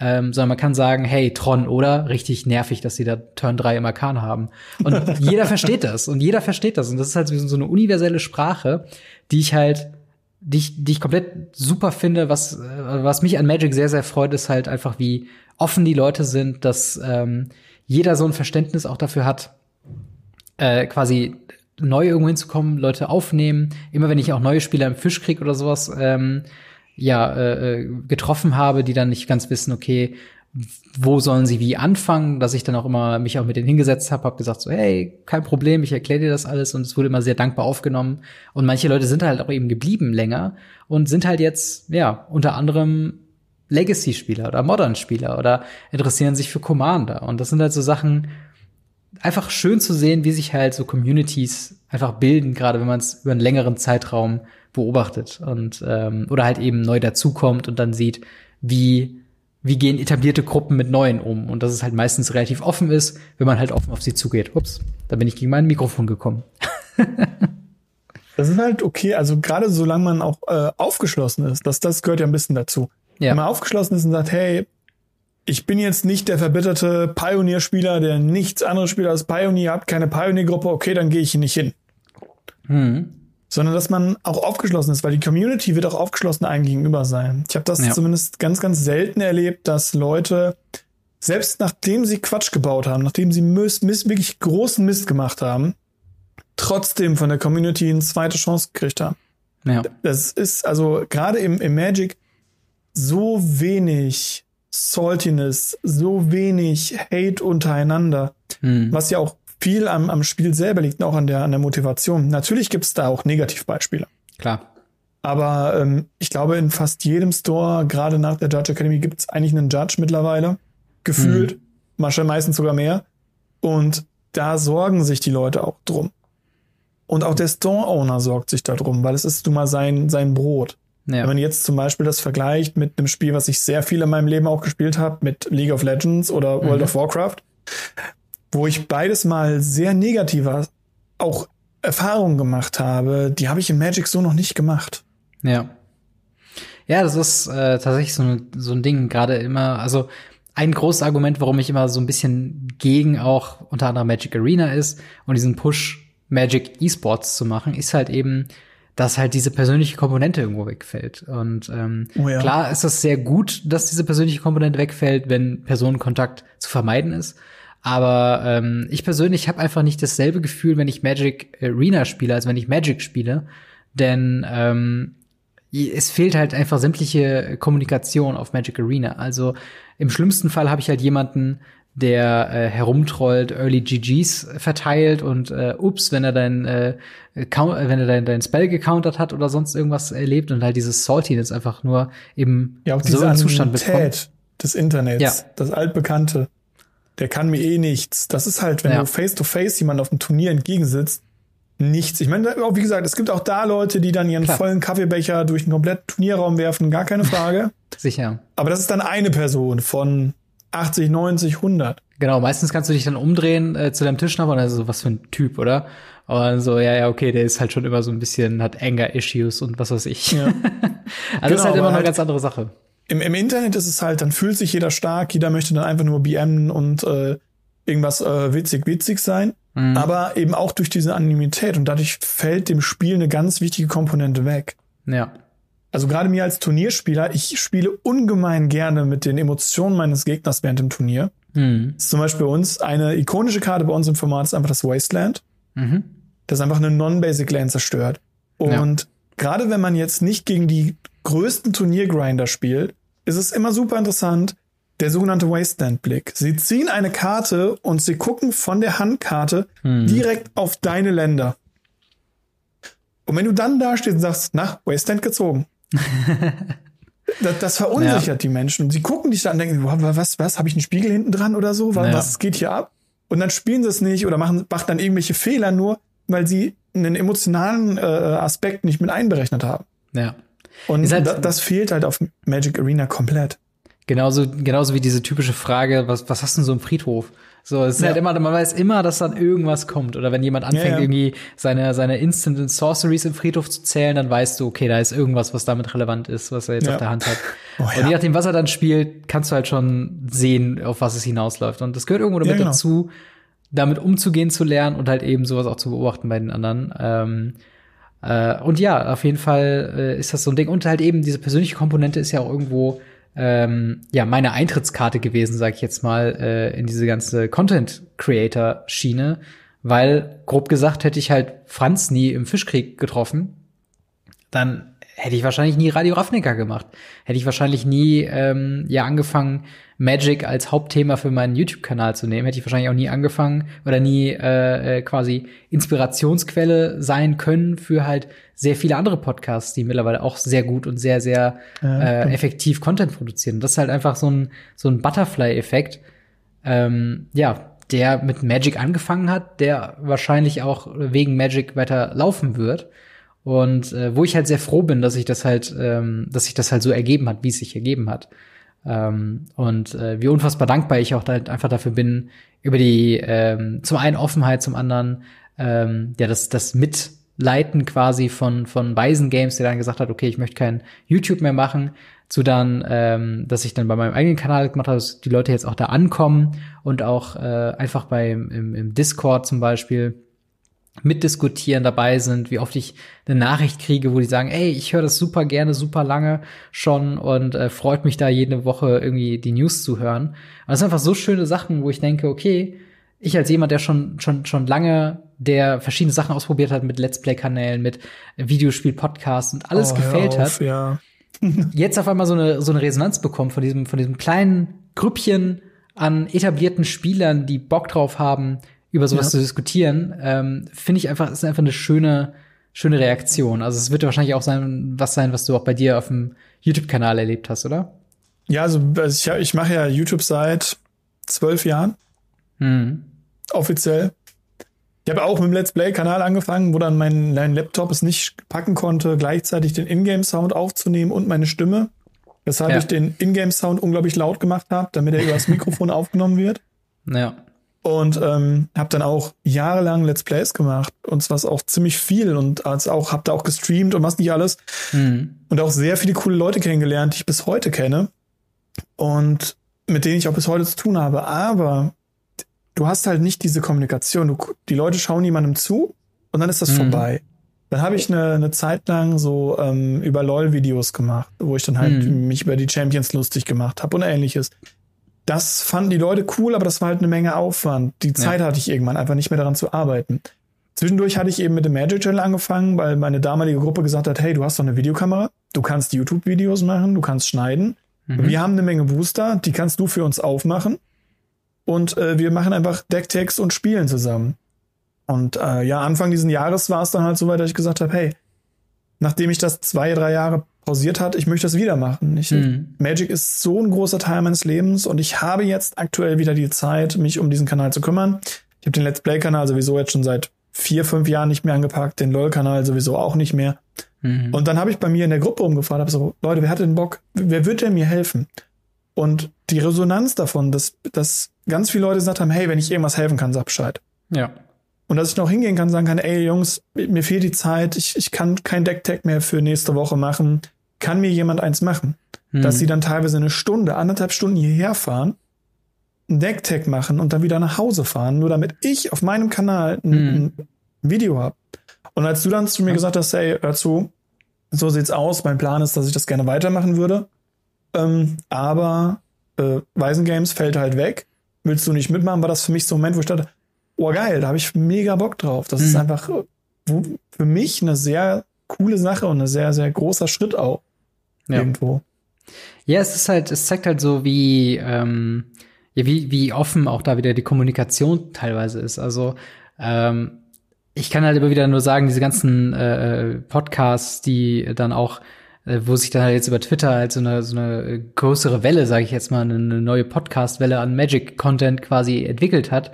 Ähm, sondern man kann sagen, hey, Tron, oder? Richtig nervig, dass sie da Turn 3 im Arkan haben. Und jeder <laughs> versteht das. Und jeder versteht das. Und das ist halt so eine universelle Sprache, die ich halt die ich, die ich komplett super finde, was, was mich an Magic sehr, sehr freut, ist halt einfach, wie offen die Leute sind, dass ähm, jeder so ein Verständnis auch dafür hat, äh, quasi neu irgendwo hinzukommen, Leute aufnehmen. Immer wenn ich auch neue Spieler im Fisch krieg oder sowas, ähm, ja, äh, äh, getroffen habe, die dann nicht ganz wissen, okay, wo sollen sie wie anfangen, dass ich dann auch immer mich auch mit denen hingesetzt habe, habe gesagt so, hey, kein Problem, ich erkläre dir das alles. Und es wurde immer sehr dankbar aufgenommen. Und manche Leute sind halt auch eben geblieben länger und sind halt jetzt ja unter anderem Legacy-Spieler oder Modern-Spieler oder interessieren sich für Commander. Und das sind halt so Sachen, einfach schön zu sehen, wie sich halt so Communities einfach bilden, gerade wenn man es über einen längeren Zeitraum beobachtet und ähm, oder halt eben neu dazukommt und dann sieht, wie wie gehen etablierte Gruppen mit neuen um und dass es halt meistens relativ offen ist, wenn man halt offen auf sie zugeht. Ups, da bin ich gegen mein Mikrofon gekommen. <laughs> das ist halt okay, also gerade solange man auch äh, aufgeschlossen ist, das das gehört ja ein bisschen dazu. Ja. Wenn man aufgeschlossen ist und sagt, hey, ich bin jetzt nicht der verbitterte Pioneer-Spieler, der nichts anderes spielt als Pioneer, habt keine Pioneer-Gruppe, okay, dann gehe ich hier nicht hin. Hm sondern dass man auch aufgeschlossen ist, weil die Community wird auch aufgeschlossen einem gegenüber sein. Ich habe das ja. zumindest ganz, ganz selten erlebt, dass Leute, selbst nachdem sie Quatsch gebaut haben, nachdem sie Mist, Mist, wirklich großen Mist gemacht haben, trotzdem von der Community eine zweite Chance gekriegt haben. Ja. Das ist also gerade im, im Magic so wenig Saltiness, so wenig Hate untereinander, hm. was ja auch viel am, am Spiel selber liegt, auch an der, an der Motivation. Natürlich gibt es da auch Negativbeispiele. Klar. Aber ähm, ich glaube, in fast jedem Store, gerade nach der Judge Academy, gibt es eigentlich einen Judge mittlerweile. Gefühlt. Mhm. Manchmal meistens sogar mehr. Und da sorgen sich die Leute auch drum. Und auch der Store-Owner sorgt sich darum, weil es ist nun mal sein, sein Brot. Ja. Wenn man jetzt zum Beispiel das vergleicht mit einem Spiel, was ich sehr viel in meinem Leben auch gespielt habe, mit League of Legends oder World mhm. of Warcraft, wo ich beides mal sehr negativer auch Erfahrungen gemacht habe, die habe ich im Magic so noch nicht gemacht. Ja. Ja, das ist äh, tatsächlich so, so ein Ding, gerade immer, also ein großes Argument, warum ich immer so ein bisschen gegen auch unter anderem Magic Arena ist und diesen Push Magic Esports zu machen, ist halt eben, dass halt diese persönliche Komponente irgendwo wegfällt. Und ähm, oh ja. klar ist es sehr gut, dass diese persönliche Komponente wegfällt, wenn Personenkontakt zu vermeiden ist. Aber ähm, ich persönlich habe einfach nicht dasselbe Gefühl, wenn ich Magic Arena spiele, als wenn ich Magic spiele. Denn ähm, es fehlt halt einfach sämtliche Kommunikation auf Magic Arena. Also im schlimmsten Fall habe ich halt jemanden, der äh, herumtrollt, Early GGs verteilt und äh, ups, wenn er dein äh, count, wenn er dein, dein Spell gecountert hat oder sonst irgendwas erlebt und halt dieses Saltiness einfach nur eben ja, auch so im Zustand bekommt. des Internets, ja. das altbekannte der kann mir eh nichts. Das ist halt, wenn ja. du face to face jemand auf dem Turnier entgegensitzt, nichts. Ich meine, wie gesagt, es gibt auch da Leute, die dann ihren Klar. vollen Kaffeebecher durch einen kompletten Turnierraum werfen, gar keine Frage. <laughs> Sicher. Aber das ist dann eine Person von 80, 90, 100. Genau, meistens kannst du dich dann umdrehen äh, zu deinem Tischnachbar und dann so, was für ein Typ, oder? Und so, ja, ja, okay, der ist halt schon immer so ein bisschen, hat Anger-Issues und was weiß ich. Ja. <laughs> also genau, das ist halt immer noch eine halt ganz andere Sache im, im Internet ist es halt, dann fühlt sich jeder stark, jeder möchte dann einfach nur BM und äh, irgendwas äh, witzig, witzig sein. Mhm. Aber eben auch durch diese Anonymität und dadurch fällt dem Spiel eine ganz wichtige Komponente weg. Ja. Also gerade mir als Turnierspieler, ich spiele ungemein gerne mit den Emotionen meines Gegners während dem Turnier. Mhm. Zum Beispiel bei uns eine ikonische Karte bei uns im Format ist einfach das Wasteland. Mhm. Das einfach eine Non-Basic Land zerstört. Und ja. Gerade wenn man jetzt nicht gegen die größten Turniergrinder spielt, ist es immer super interessant, der sogenannte Wasteland-Blick. Sie ziehen eine Karte und sie gucken von der Handkarte hm. direkt auf deine Länder. Und wenn du dann da stehst und sagst, na, Wasteland gezogen. <laughs> das, das, verunsichert ja. die Menschen. Sie gucken dich dann und denken, was, was, habe ich einen Spiegel hinten dran oder so? Was, ja. was geht hier ab? Und dann spielen sie es nicht oder machen, machen dann irgendwelche Fehler nur, weil sie einen emotionalen äh, Aspekt nicht mit einberechnet haben. Ja. Und halt, das fehlt halt auf Magic Arena komplett. Genauso, genauso wie diese typische Frage, was, was hast du denn so im Friedhof? So, es ist ja. halt immer, man weiß immer, dass dann irgendwas kommt. Oder wenn jemand anfängt, ja, ja. irgendwie seine, seine Instant Sorceries im Friedhof zu zählen, dann weißt du, okay, da ist irgendwas, was damit relevant ist, was er jetzt auf der Hand hat. Oh, und je nachdem, was er dann spielt, kannst du halt schon sehen, auf was es hinausläuft. Und das gehört irgendwo damit genau. dazu, damit umzugehen zu lernen und halt eben sowas auch zu beobachten bei den anderen. Ähm, äh, und ja, auf jeden Fall äh, ist das so ein Ding. Und halt eben diese persönliche Komponente ist ja auch irgendwo ähm, ja meine Eintrittskarte gewesen, sag ich jetzt mal, äh, in diese ganze Content Creator Schiene, weil grob gesagt hätte ich halt Franz nie im Fischkrieg getroffen, dann hätte ich wahrscheinlich nie Radio Ravnica gemacht. Hätte ich wahrscheinlich nie ähm, ja angefangen, Magic als Hauptthema für meinen YouTube-Kanal zu nehmen, hätte ich wahrscheinlich auch nie angefangen oder nie äh, äh, quasi Inspirationsquelle sein können für halt sehr viele andere Podcasts, die mittlerweile auch sehr gut und sehr, sehr ja, äh, effektiv Content produzieren. Das ist halt einfach so ein, so ein Butterfly-Effekt, ähm, ja, der mit Magic angefangen hat, der wahrscheinlich auch wegen Magic weiter laufen wird. Und äh, wo ich halt sehr froh bin, dass sich das halt, ähm, dass sich das halt so ergeben hat, wie es sich ergeben hat. Ähm, und äh, wie unfassbar dankbar ich auch da einfach dafür bin, über die ähm, zum einen Offenheit, zum anderen ähm, ja das, das Mitleiten quasi von, von Weisen Games, der dann gesagt hat, okay, ich möchte kein YouTube mehr machen, zu dann, ähm, dass ich dann bei meinem eigenen Kanal gemacht habe, dass die Leute jetzt auch da ankommen und auch äh, einfach beim im, im Discord zum Beispiel mitdiskutieren dabei sind, wie oft ich eine Nachricht kriege, wo die sagen, ey, ich höre das super gerne, super lange schon und äh, freut mich da jede Woche irgendwie die News zu hören. Und das sind einfach so schöne Sachen, wo ich denke, okay, ich als jemand, der schon schon schon lange der verschiedene Sachen ausprobiert hat mit Let's Play Kanälen, mit Videospiel Podcasts und alles oh, gefällt auf, hat. Ja. <laughs> jetzt auf einmal so eine so eine Resonanz bekommt von diesem von diesem kleinen Grüppchen an etablierten Spielern, die Bock drauf haben, über sowas ja. zu diskutieren, ähm, finde ich einfach, ist einfach eine schöne, schöne Reaktion. Also es wird wahrscheinlich auch sein, was sein, was du auch bei dir auf dem YouTube-Kanal erlebt hast, oder? Ja, also, also ich, ich mache ja YouTube seit zwölf Jahren. Mhm. Offiziell. Ich habe auch mit dem Let's Play-Kanal angefangen, wo dann mein, mein Laptop es nicht packen konnte, gleichzeitig den Ingame-Sound aufzunehmen und meine Stimme. Weshalb ja. ich den Ingame-Sound unglaublich laut gemacht habe, damit er über das <laughs> Mikrofon aufgenommen wird. Ja. Und ähm, habe dann auch jahrelang Let's Plays gemacht und zwar auch ziemlich viel und als auch habe da auch gestreamt und was nicht alles mhm. und auch sehr viele coole Leute kennengelernt, die ich bis heute kenne und mit denen ich auch bis heute zu tun habe. Aber du hast halt nicht diese Kommunikation. Du, die Leute schauen jemandem zu und dann ist das mhm. vorbei. Dann habe ich eine, eine Zeit lang so ähm, über LOL-Videos gemacht, wo ich dann halt mhm. mich über die Champions lustig gemacht habe und ähnliches das fanden die Leute cool, aber das war halt eine Menge Aufwand. Die Zeit ja. hatte ich irgendwann einfach nicht mehr daran zu arbeiten. Zwischendurch hatte ich eben mit dem Magic Channel angefangen, weil meine damalige Gruppe gesagt hat, hey, du hast doch eine Videokamera, du kannst YouTube-Videos machen, du kannst schneiden. Mhm. Wir haben eine Menge Booster, die kannst du für uns aufmachen. Und äh, wir machen einfach Decktext und spielen zusammen. Und äh, ja, Anfang diesen Jahres war es dann halt so weit, dass ich gesagt habe, hey, nachdem ich das zwei, drei Jahre pausiert hat, ich möchte das wieder machen. Ich, mhm. Magic ist so ein großer Teil meines Lebens und ich habe jetzt aktuell wieder die Zeit, mich um diesen Kanal zu kümmern. Ich habe den Let's Play-Kanal sowieso jetzt schon seit vier, fünf Jahren nicht mehr angepackt, den LOL-Kanal sowieso auch nicht mehr. Mhm. Und dann habe ich bei mir in der Gruppe umgefragt, habe so, Leute, wer hat denn Bock? Wer wird denn mir helfen? Und die Resonanz davon, dass, dass ganz viele Leute gesagt haben, hey, wenn ich irgendwas helfen kann, sag Bescheid. Ja. Und dass ich noch hingehen kann, sagen kann, ey Jungs, mir fehlt die Zeit, ich, ich kann kein Deck-Tag mehr für nächste Woche machen kann mir jemand eins machen? Hm. Dass sie dann teilweise eine Stunde, anderthalb Stunden hierher fahren, ein Decktag machen und dann wieder nach Hause fahren, nur damit ich auf meinem Kanal ein, hm. ein Video habe. Und als du dann zu mir gesagt hast, hey, hör zu, so sieht's aus, mein Plan ist, dass ich das gerne weitermachen würde, ähm, aber äh, Waisengames fällt halt weg, willst du nicht mitmachen, war das für mich so ein Moment, wo ich dachte, oh geil, da habe ich mega Bock drauf. Das hm. ist einfach äh, für mich eine sehr coole Sache und ein sehr, sehr großer Schritt auch ja. irgendwo. Ja, es ist halt, es zeigt halt so, wie, ähm, ja, wie, wie offen auch da wieder die Kommunikation teilweise ist. Also ähm, ich kann halt immer wieder nur sagen, diese ganzen äh, Podcasts, die dann auch, äh, wo sich dann halt jetzt über Twitter halt so eine, so eine größere Welle, sage ich jetzt mal, eine neue Podcast-Welle an Magic-Content quasi entwickelt hat,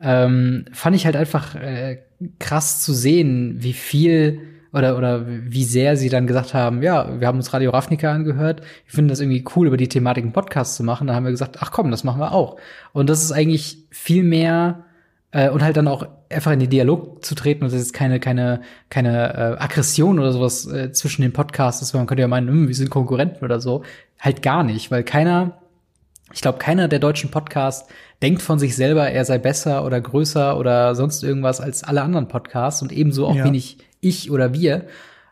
ähm, fand ich halt einfach äh, krass zu sehen, wie viel oder, oder wie sehr sie dann gesagt haben, ja, wir haben uns Radio Ravnica angehört, wir finden das irgendwie cool, über die Thematik einen Podcast zu machen. Da haben wir gesagt, ach komm, das machen wir auch. Und das ist eigentlich viel mehr äh, und halt dann auch einfach in den Dialog zu treten und das ist keine, keine, keine äh, Aggression oder sowas äh, zwischen den Podcasts ist, man könnte ja meinen, hm, wir sind Konkurrenten oder so. Halt gar nicht, weil keiner, ich glaube, keiner der deutschen Podcasts denkt von sich selber, er sei besser oder größer oder sonst irgendwas als alle anderen Podcasts und ebenso auch ja. wenig ich oder wir,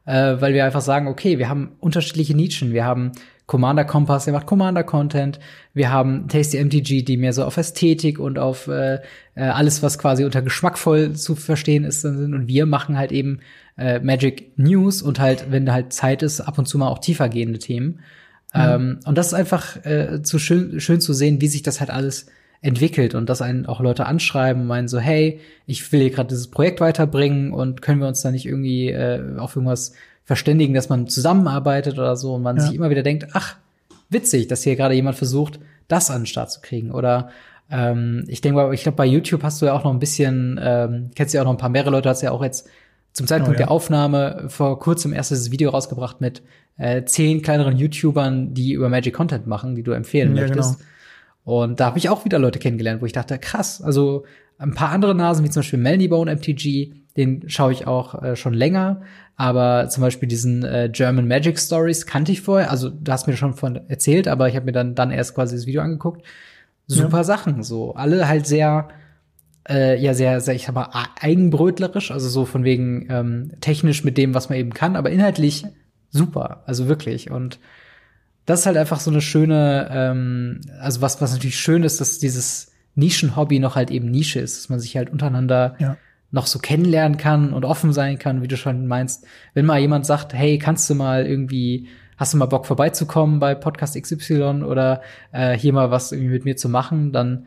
äh, weil wir einfach sagen, okay, wir haben unterschiedliche Nischen, wir haben Commander Kompass, der macht Commander Content. Wir haben Tasty MTG, die mehr so auf Ästhetik und auf äh, äh, alles, was quasi unter geschmackvoll zu verstehen ist, sind. Und wir machen halt eben äh, Magic News und halt, wenn halt Zeit ist, ab und zu mal auch tiefer gehende Themen. Mhm. Ähm, und das ist einfach äh, zu schön, schön zu sehen, wie sich das halt alles entwickelt und dass einen auch Leute anschreiben und meinen so, hey, ich will hier gerade dieses Projekt weiterbringen und können wir uns da nicht irgendwie äh, auf irgendwas verständigen, dass man zusammenarbeitet oder so und man ja. sich immer wieder denkt, ach, witzig, dass hier gerade jemand versucht, das an den Start zu kriegen. Oder ähm, ich denke, ich glaube, bei YouTube hast du ja auch noch ein bisschen, ähm, kennst ja auch noch ein paar mehrere Leute, hast ja auch jetzt zum Zeitpunkt oh, ja. der Aufnahme vor kurzem erst dieses Video rausgebracht mit äh, zehn kleineren YouTubern, die über Magic Content machen, die du empfehlen ja, möchtest. Genau. Und da habe ich auch wieder Leute kennengelernt, wo ich dachte, krass, also ein paar andere Nasen, wie zum Beispiel Melnybone MTG, den schaue ich auch äh, schon länger. Aber zum Beispiel diesen äh, German Magic Stories kannte ich vorher. Also du hast mir schon von erzählt, aber ich habe mir dann, dann erst quasi das Video angeguckt. Super ja. Sachen, so. Alle halt sehr, äh, ja, sehr, sehr, ich sag mal, eigenbrötlerisch, also so von wegen ähm, technisch mit dem, was man eben kann, aber inhaltlich super. Also wirklich. Und das ist halt einfach so eine schöne, ähm, also was, was natürlich schön ist, dass dieses Nischen-Hobby noch halt eben Nische ist, dass man sich halt untereinander ja. noch so kennenlernen kann und offen sein kann, wie du schon meinst. Wenn mal jemand sagt, hey, kannst du mal irgendwie, hast du mal Bock vorbeizukommen bei Podcast XY oder äh, hier mal was irgendwie mit mir zu machen, dann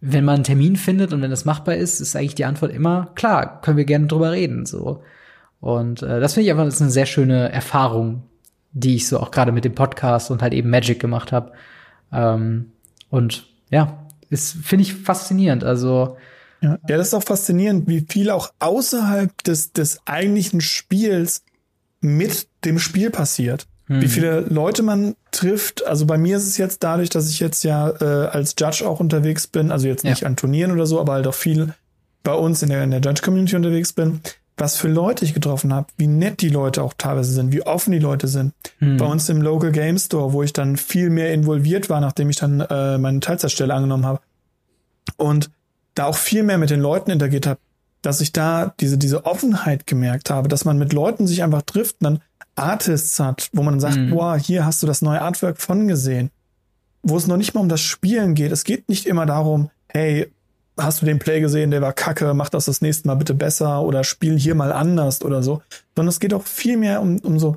wenn man einen Termin findet und wenn das machbar ist, ist eigentlich die Antwort immer klar, können wir gerne drüber reden so. Und äh, das finde ich einfach das ist eine sehr schöne Erfahrung, die ich so auch gerade mit dem Podcast und halt eben Magic gemacht habe. Ähm, und ja, ist finde ich faszinierend. Also ja. ja, das ist auch faszinierend, wie viel auch außerhalb des des eigentlichen Spiels mit dem Spiel passiert. Hm. Wie viele Leute man trifft. Also bei mir ist es jetzt dadurch, dass ich jetzt ja äh, als Judge auch unterwegs bin, also jetzt nicht ja. an Turnieren oder so, aber halt auch viel bei uns in der, in der Judge-Community unterwegs bin, was für Leute ich getroffen habe, wie nett die Leute auch teilweise sind, wie offen die Leute sind. Hm. Bei uns im Local Game Store, wo ich dann viel mehr involviert war, nachdem ich dann äh, meine Teilzeitstelle angenommen habe. Und da auch viel mehr mit den Leuten interagiert habe, dass ich da diese, diese Offenheit gemerkt habe, dass man mit Leuten sich einfach trifft und dann Artists hat, wo man sagt, hm. boah, hier hast du das neue Artwork von gesehen. Wo es noch nicht mal um das Spielen geht. Es geht nicht immer darum, hey, hast du den Play gesehen, der war kacke, mach das das nächste Mal bitte besser oder spiel hier mal anders oder so. Sondern es geht auch viel mehr um, um so,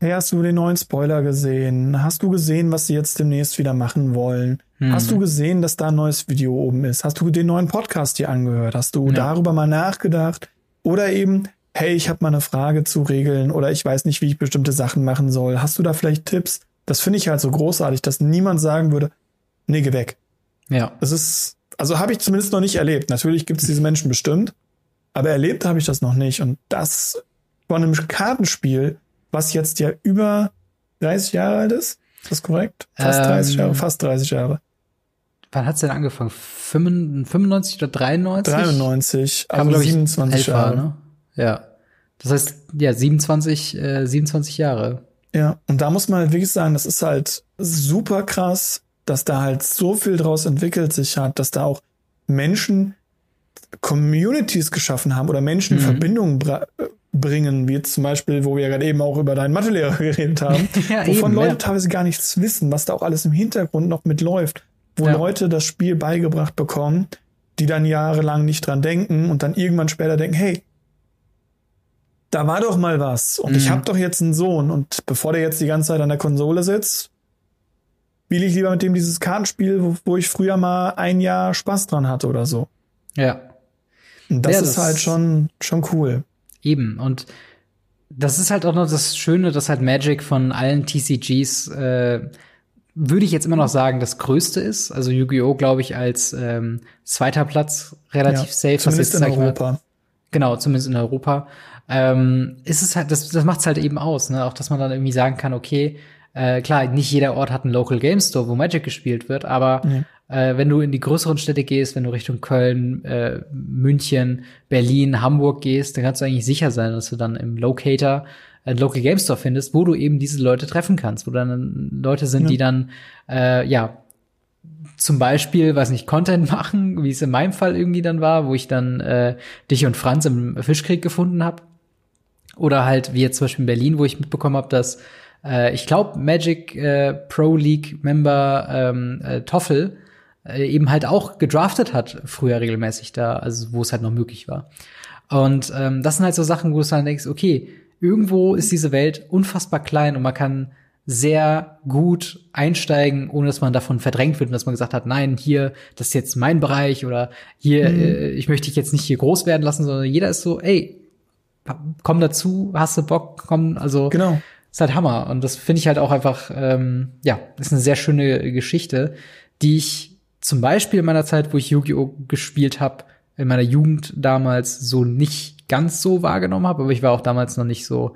hey, hast du den neuen Spoiler gesehen? Hast du gesehen, was sie jetzt demnächst wieder machen wollen? Hm. Hast du gesehen, dass da ein neues Video oben ist? Hast du den neuen Podcast hier angehört? Hast du ja. darüber mal nachgedacht? Oder eben, hey, ich habe mal eine Frage zu Regeln oder ich weiß nicht, wie ich bestimmte Sachen machen soll. Hast du da vielleicht Tipps? Das finde ich halt so großartig, dass niemand sagen würde, nee, geh weg. Ja. Es ist also habe ich zumindest noch nicht erlebt. Natürlich gibt es diese Menschen bestimmt, aber erlebt habe ich das noch nicht. Und das von einem Kartenspiel, was jetzt ja über 30 Jahre alt ist, ist das korrekt? Fast ähm, 30 Jahre, fast 30 Jahre. Wann hat's denn angefangen? 95 oder 93? 93, Kam, also 27 ich, Jahre. Ne? Ja. Das heißt, ja, 27, äh, 27 Jahre. Ja, und da muss man halt wirklich sagen, das ist halt super krass, dass da halt so viel draus entwickelt sich hat, dass da auch Menschen Communities geschaffen haben oder Menschen mhm. Verbindungen bringen, wie jetzt zum Beispiel, wo wir gerade eben auch über deinen Mathelehrer <laughs> geredet haben, <laughs> ja, wovon eben, Leute ja. teilweise gar nichts wissen, was da auch alles im Hintergrund noch mitläuft, wo ja. Leute das Spiel beigebracht bekommen, die dann jahrelang nicht dran denken und dann irgendwann später denken, hey, da war doch mal was und mhm. ich habe doch jetzt einen Sohn und bevor der jetzt die ganze Zeit an der Konsole sitzt, spiele ich lieber mit dem dieses Kartenspiel, wo, wo, ich früher mal ein Jahr Spaß dran hatte oder so. Ja. Und das, ja, das ist halt schon, schon cool. Eben. Und das ist halt auch noch das Schöne, dass halt Magic von allen TCGs, äh, würde ich jetzt immer noch sagen, das größte ist. Also Yu-Gi-Oh! glaube ich als ähm, zweiter Platz relativ ja, safe. Zumindest jetzt, in Europa. Mal, genau, zumindest in Europa. Ähm, ist es halt, das, das macht es halt eben aus, ne? Auch dass man dann irgendwie sagen kann, okay, äh, klar, nicht jeder Ort hat einen Local Game Store, wo Magic gespielt wird, aber nee. äh, wenn du in die größeren Städte gehst, wenn du Richtung Köln, äh, München, Berlin, Hamburg gehst, dann kannst du eigentlich sicher sein, dass du dann im Locator ein Local Game Store findest, wo du eben diese Leute treffen kannst, wo dann Leute sind, ja. die dann äh, ja zum Beispiel, weiß nicht, Content <laughs> machen, wie es in meinem Fall irgendwie dann war, wo ich dann äh, dich und Franz im Fischkrieg gefunden habe. Oder halt, wie jetzt zum Beispiel in Berlin, wo ich mitbekommen habe, dass äh, ich glaube, Magic äh, Pro League Member ähm, äh, Toffel äh, eben halt auch gedraftet hat, früher regelmäßig da, also wo es halt noch möglich war. Und ähm, das sind halt so Sachen, wo du dann denkst, okay, irgendwo ist diese Welt unfassbar klein und man kann sehr gut einsteigen, ohne dass man davon verdrängt wird und dass man gesagt hat, nein, hier, das ist jetzt mein Bereich oder hier, mhm. äh, ich möchte dich jetzt nicht hier groß werden lassen, sondern jeder ist so, ey, komm dazu, hast du Bock, komm, also genau. Ist halt Hammer. Und das finde ich halt auch einfach, ähm, ja, ist eine sehr schöne Geschichte, die ich zum Beispiel in meiner Zeit, wo ich Yu-Gi-Oh! gespielt habe, in meiner Jugend damals so nicht ganz so wahrgenommen habe, aber ich war auch damals noch nicht so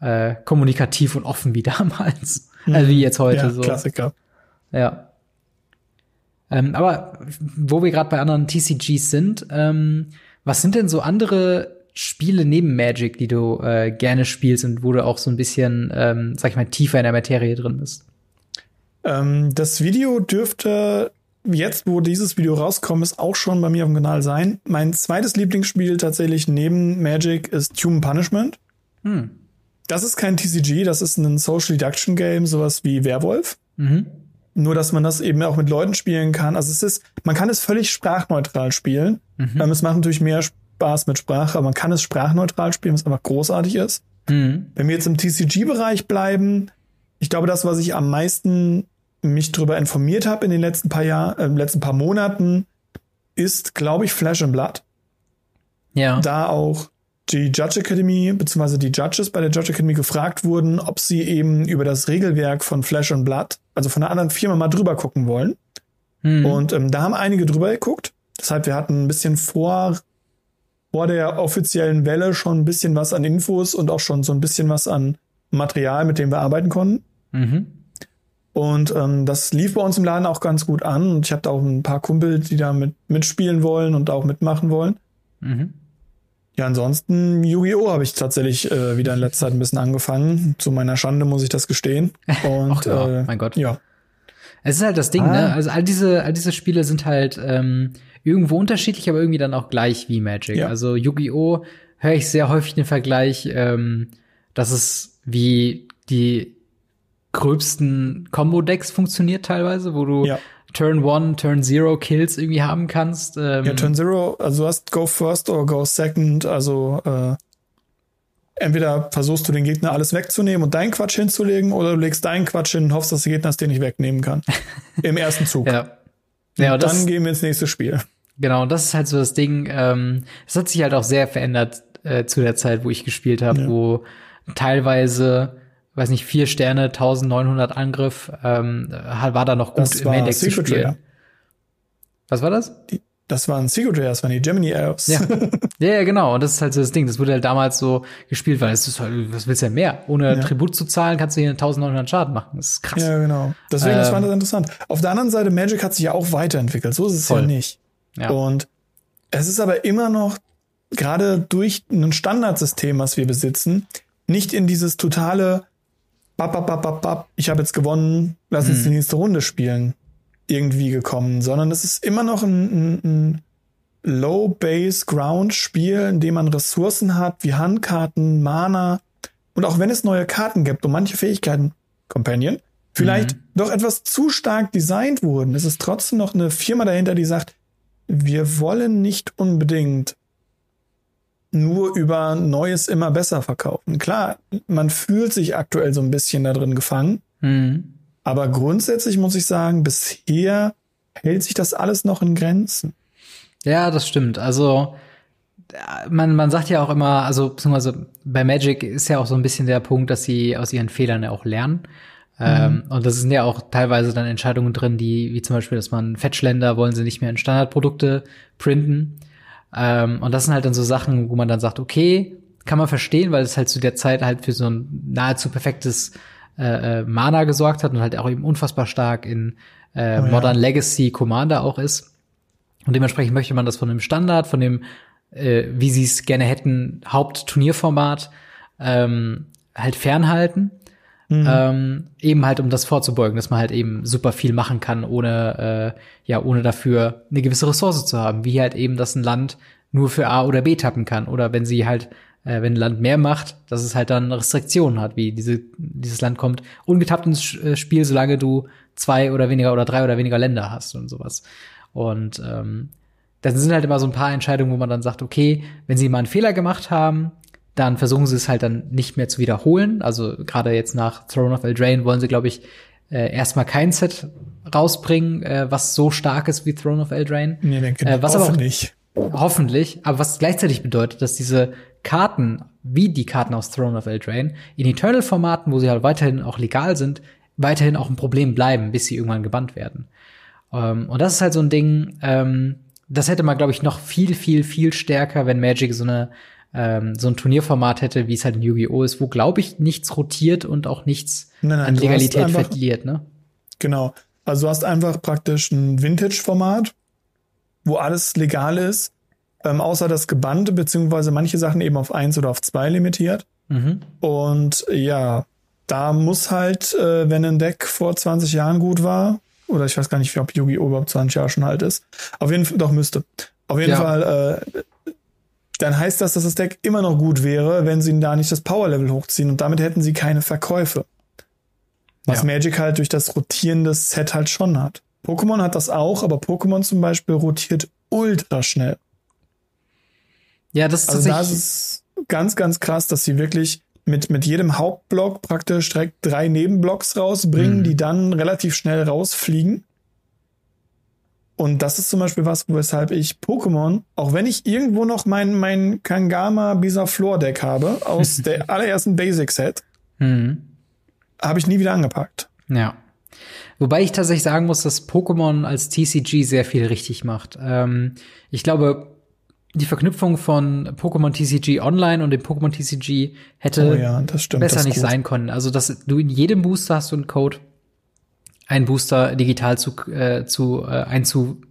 äh, kommunikativ und offen wie <laughs> damals. Mhm. Also wie jetzt heute ja, so. Klassiker. Ja. Ähm, aber wo wir gerade bei anderen TCGs sind, ähm, was sind denn so andere Spiele neben Magic, die du äh, gerne spielst und wo du auch so ein bisschen, ähm, sag ich mal, tiefer in der Materie drin bist? Ähm, das Video dürfte jetzt, wo dieses Video rauskommt, ist auch schon bei mir auf dem Kanal sein. Mein zweites Lieblingsspiel tatsächlich neben Magic ist Human Punishment. Hm. Das ist kein TCG, das ist ein Social Deduction Game, sowas wie Werwolf. Mhm. Nur, dass man das eben auch mit Leuten spielen kann. Also es ist, man kann es völlig sprachneutral spielen. Mhm. Ähm, es macht natürlich mehr Spaß mit Sprache, aber man kann es sprachneutral spielen, was einfach großartig ist. Mhm. Wenn wir jetzt im TCG-Bereich bleiben, ich glaube, das, was ich am meisten mich darüber informiert habe in den letzten paar Jahren, äh, letzten paar Monaten, ist, glaube ich, Flash and Blood. Ja. Da auch die Judge Academy bzw. die Judges bei der Judge Academy gefragt wurden, ob sie eben über das Regelwerk von Flash and Blood, also von einer anderen Firma mal drüber gucken wollen. Hm. Und ähm, da haben einige drüber geguckt. Deshalb, wir hatten ein bisschen vor, vor der offiziellen Welle schon ein bisschen was an Infos und auch schon so ein bisschen was an Material, mit dem wir arbeiten konnten. Mhm. Und ähm, das lief bei uns im Laden auch ganz gut an. Und ich habe da auch ein paar Kumpel, die da mit, mitspielen wollen und auch mitmachen wollen. Mhm. Ja, ansonsten Yu-Gi-Oh! habe ich tatsächlich äh, wieder in letzter Zeit ein bisschen angefangen. Zu meiner Schande muss ich das gestehen. <laughs> Und Ach, ja, äh, mein Gott. Ja. Es ist halt das Ding, ne? ah. ne? Also all diese, all diese Spiele sind halt ähm, irgendwo unterschiedlich, aber irgendwie dann auch gleich wie Magic. Ja. Also Yu-Gi-Oh! höre ich sehr häufig den Vergleich, ähm, dass es wie die gröbsten Combo-Decks funktioniert teilweise, wo du ja. Turn One, Turn Zero Kills irgendwie haben kannst. Ähm ja, Turn Zero, also du hast Go First oder Go Second, also äh, entweder versuchst du den Gegner alles wegzunehmen und deinen Quatsch hinzulegen oder du legst deinen Quatsch hin und hoffst, dass der Gegner es dir nicht wegnehmen kann. <laughs> Im ersten Zug. ja. Ja und dann das, gehen wir ins nächste Spiel. Genau, das ist halt so das Ding. Ähm, es hat sich halt auch sehr verändert äh, zu der Zeit, wo ich gespielt habe, ja. wo teilweise weiß nicht, vier Sterne, 1900 Angriff, ähm, war da noch gut das im Index zu spielen. Was war das? Die, das waren Secret Rare, das waren die Gemini Arrows. <laughs> Ja. ja, genau. Und das ist halt so das Ding. Das wurde halt damals so gespielt, weil es ist halt, was willst du denn mehr? Ohne ja. Tribut zu zahlen, kannst du hier 1900 Schaden machen. Das ist krass. Ja, genau. Deswegen, ähm, das war das interessant. Auf der anderen Seite, Magic hat sich ja auch weiterentwickelt. So ist es voll. ja nicht. Ja. Und es ist aber immer noch, gerade durch ein Standardsystem, was wir besitzen, nicht in dieses totale bap, bap, bap, bap, bap, ich habe jetzt gewonnen, lass uns hm. die nächste Runde spielen, irgendwie gekommen, sondern es ist immer noch ein, ein, ein Low-Base-Ground-Spiel, in dem man Ressourcen hat, wie Handkarten, Mana und auch wenn es neue Karten gibt und manche Fähigkeiten, Companion, vielleicht mhm. doch etwas zu stark designt wurden, ist es trotzdem noch eine Firma dahinter, die sagt, wir wollen nicht unbedingt nur über Neues immer besser verkaufen. Klar, man fühlt sich aktuell so ein bisschen da drin gefangen. Mhm. Aber grundsätzlich muss ich sagen, bisher hält sich das alles noch in Grenzen. Ja, das stimmt. Also man, man sagt ja auch immer, also beziehungsweise bei Magic ist ja auch so ein bisschen der Punkt, dass sie aus ihren Fehlern ja auch lernen. Mhm. Ähm, und das sind ja auch teilweise dann Entscheidungen drin, die, wie zum Beispiel, dass man Fetchländer wollen sie nicht mehr in Standardprodukte printen. Ähm, und das sind halt dann so Sachen, wo man dann sagt, okay, kann man verstehen, weil es halt zu der Zeit halt für so ein nahezu perfektes äh, äh, Mana gesorgt hat und halt auch eben unfassbar stark in äh, oh, Modern ja. Legacy Commander auch ist. Und dementsprechend möchte man das von dem Standard, von dem, äh, wie sie es gerne hätten, Hauptturnierformat ähm, halt fernhalten. Mhm. Ähm, eben halt, um das vorzubeugen, dass man halt eben super viel machen kann, ohne, äh, ja, ohne dafür eine gewisse Ressource zu haben, wie halt eben, dass ein Land nur für A oder B tappen kann. Oder wenn sie halt äh, wenn ein Land mehr macht, dass es halt dann Restriktionen hat, wie diese, dieses Land kommt ungetappt ins äh, Spiel, solange du zwei oder weniger oder drei oder weniger Länder hast und sowas. Und ähm, das sind halt immer so ein paar Entscheidungen, wo man dann sagt, okay, wenn sie mal einen Fehler gemacht haben, dann versuchen sie es halt dann nicht mehr zu wiederholen. Also gerade jetzt nach Throne of Eldraine wollen sie, glaube ich, äh, erstmal kein Set rausbringen, äh, was so stark ist wie Throne of Eldraine. Nee, denke, äh, was. Aber auch, hoffentlich, aber was gleichzeitig bedeutet, dass diese Karten, wie die Karten aus Throne of Eldraine, in Eternal-Formaten, wo sie halt weiterhin auch legal sind, weiterhin auch ein Problem bleiben, bis sie irgendwann gebannt werden. Ähm, und das ist halt so ein Ding, ähm, das hätte man, glaube ich, noch viel, viel, viel stärker, wenn Magic so eine ähm, so ein Turnierformat hätte, wie es halt in Yu-Gi-Oh! ist, wo, glaube ich, nichts rotiert und auch nichts Nein, nein, an Legalität einfach- verliert, ne? Genau. Also du hast einfach praktisch ein Vintage-Format, wo alles legal ist, ähm, außer das Gebannte, beziehungsweise manche Sachen eben auf eins oder auf zwei limitiert. Mhm. Und ja, da muss halt, äh, wenn ein Deck vor 20 Jahren gut war, oder ich weiß gar nicht, ob Yu-Gi-Oh! überhaupt 20 Jahre schon alt ist, auf jeden Fall, doch müsste. Auf jeden Ja. Fall, äh, dann heißt das, dass das Deck immer noch gut wäre, wenn sie da nicht das Power-Level hochziehen und damit hätten sie keine Verkäufe. Was Ja. Magic halt durch das Rotieren des Set halt schon hat. Pokémon hat das auch, aber Pokémon zum Beispiel rotiert ultra schnell. Ja, das ist Also da ist es ganz, ganz krass, dass sie wirklich mit, mit jedem Hauptblock praktisch direkt drei Nebenblocks rausbringen, Mhm. die dann relativ schnell rausfliegen. Und das ist zum Beispiel was, weshalb ich Pokémon, auch wenn ich irgendwo noch mein, mein Kangama Bisaflor Deck habe, aus <laughs> der allerersten Basic Set, Mhm. habe ich nie wieder angepackt. Ja. Wobei ich tatsächlich sagen muss, dass Pokémon als TCG sehr viel richtig macht. Ähm, ich glaube, die Verknüpfung von Pokémon TCG Online und dem Pokémon TCG hätte Oh ja, stimmt. besser nicht gut. sein können. Also, dass du in jedem Booster hast du einen Code, einen Booster digital zu, äh, zu äh, einzu,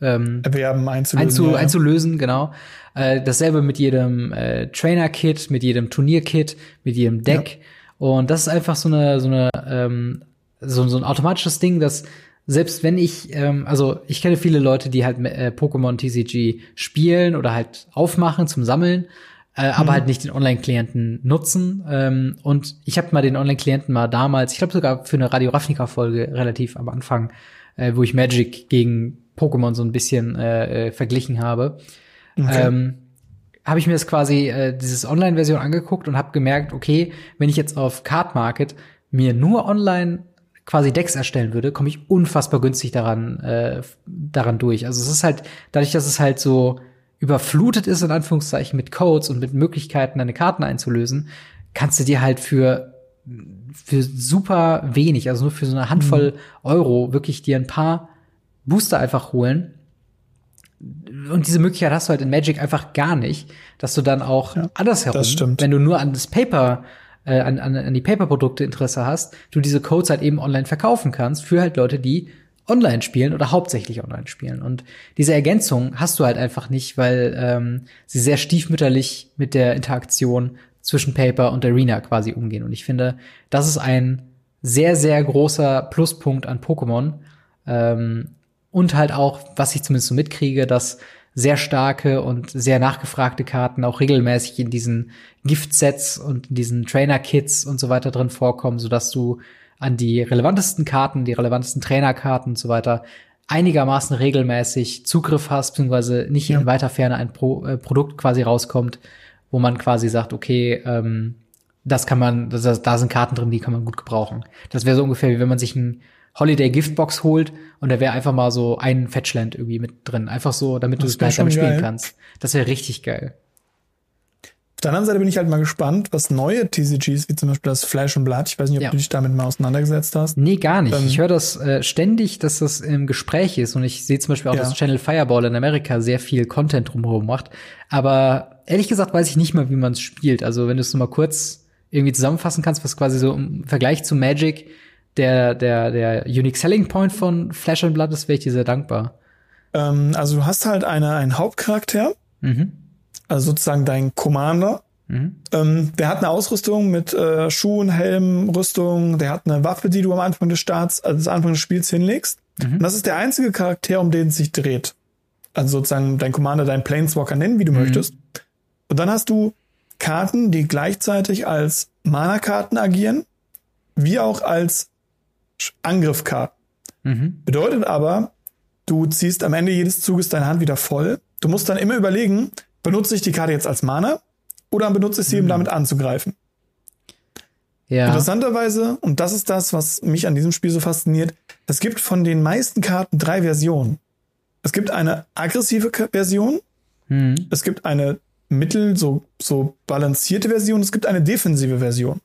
ähm, Erwerben, einzulösen. einzu, ja. einzulösen, genau. Äh, dasselbe mit jedem äh, Trainer-Kit, mit jedem Turnier-Kit, mit jedem Deck. Und das ist einfach so eine, so eine, ähm, so, so ein automatisches Ding, dass selbst wenn ich, ähm, also ich kenne viele Leute, die halt äh, Pokémon TCG spielen oder halt aufmachen zum Sammeln, äh, aber halt nicht den Online-Klienten nutzen. Ähm, und ich habe mal den Online-Klienten mal damals, ich glaube sogar für eine Radio Ravnica-Folge relativ am Anfang, äh, wo ich Magic gegen Pokémon so ein bisschen äh, äh, verglichen habe, Okay. ähm, habe ich mir das quasi äh, dieses Online-Version angeguckt und habe gemerkt, okay, wenn ich jetzt auf Card Market mir nur online quasi Decks erstellen würde, komme ich unfassbar günstig daran äh, daran durch. Also es ist halt dadurch, dass es halt so überflutet ist in Anführungszeichen mit Codes und mit Möglichkeiten, deine Karten einzulösen, kannst du dir halt für für super wenig, also nur für so eine Handvoll Euro wirklich dir ein paar Booster einfach holen. Und diese Möglichkeit hast du halt in Magic einfach gar nicht, dass du dann auch andersherum, das stimmt. wenn du nur an das Paper, äh, an, an, an die Paper-Produkte Interesse hast, du diese Codes halt eben online verkaufen kannst für halt Leute, die online spielen oder hauptsächlich online spielen. Und diese Ergänzung hast du halt einfach nicht, weil ähm, sie sehr stiefmütterlich mit der Interaktion zwischen Paper und Arena quasi umgehen. Und ich finde, das ist ein sehr, sehr großer Pluspunkt an Pokémon. Ähm, und halt auch, was ich zumindest so mitkriege, dass sehr starke und sehr nachgefragte Karten auch regelmäßig in diesen Giftsets und in diesen Trainer-Kits und so weiter drin vorkommen, sodass du an die relevantesten Karten, die relevantesten Trainerkarten und so weiter einigermaßen regelmäßig Zugriff hast, beziehungsweise nicht Ja. in weiter Ferne ein Pro, äh, Produkt quasi rauskommt, wo man quasi sagt, okay, ähm, das kann man, das, da sind Karten drin, die kann man gut gebrauchen. Das wäre so ungefähr wie wenn man sich ein Holiday Giftbox holt und da wäre einfach mal so ein Fetchland irgendwie mit drin. Einfach so, damit du Das es gleich damit spielen geil. kannst. Das wäre richtig geil. Auf der anderen Seite bin ich halt mal gespannt, was neue TCGs, wie zum Beispiel das Flash und Blood, ich weiß nicht, ob Ja. du dich damit mal auseinandergesetzt hast. Nee, gar nicht. Ähm, ich höre das äh, ständig, dass das im Gespräch ist und ich sehe zum Beispiel auch, Ja. dass Channel Fireball in Amerika sehr viel Content drumherum macht. Aber ehrlich gesagt weiß ich nicht mal, wie man es spielt. Also wenn du es nur mal kurz irgendwie zusammenfassen kannst, was quasi so im Vergleich zu Magic der, der, der Unique Selling Point von Flash and Blood ist, wäre ich dir sehr dankbar. Ähm, also du hast halt eine, einen Hauptcharakter, Mhm. also sozusagen dein Commander. Mhm. Ähm, der hat eine Ausrüstung mit äh, Schuhen, Helm, Rüstung. Der hat eine Waffe, die du am Anfang des Starts, also des Anfang des Spiels hinlegst. Mhm. Und das ist der einzige Charakter, um den es sich dreht. Also sozusagen dein Commander, dein Planeswalker nennen, wie du Mhm. möchtest. Und dann hast du Karten, die gleichzeitig als Mana-Karten agieren, wie auch als Angriffkarten. Mhm. Bedeutet aber, du ziehst am Ende jedes Zuges deine Hand wieder voll. Du musst dann immer überlegen, benutze ich die Karte jetzt als Mana oder benutze ich sie, um mhm. damit anzugreifen. Ja. Interessanterweise, und das ist das, was mich an diesem Spiel so fasziniert, es gibt von den meisten Karten drei Versionen. Es gibt eine aggressive Version, mhm. es gibt eine mittel, so, so balancierte Version, es gibt eine defensive Version.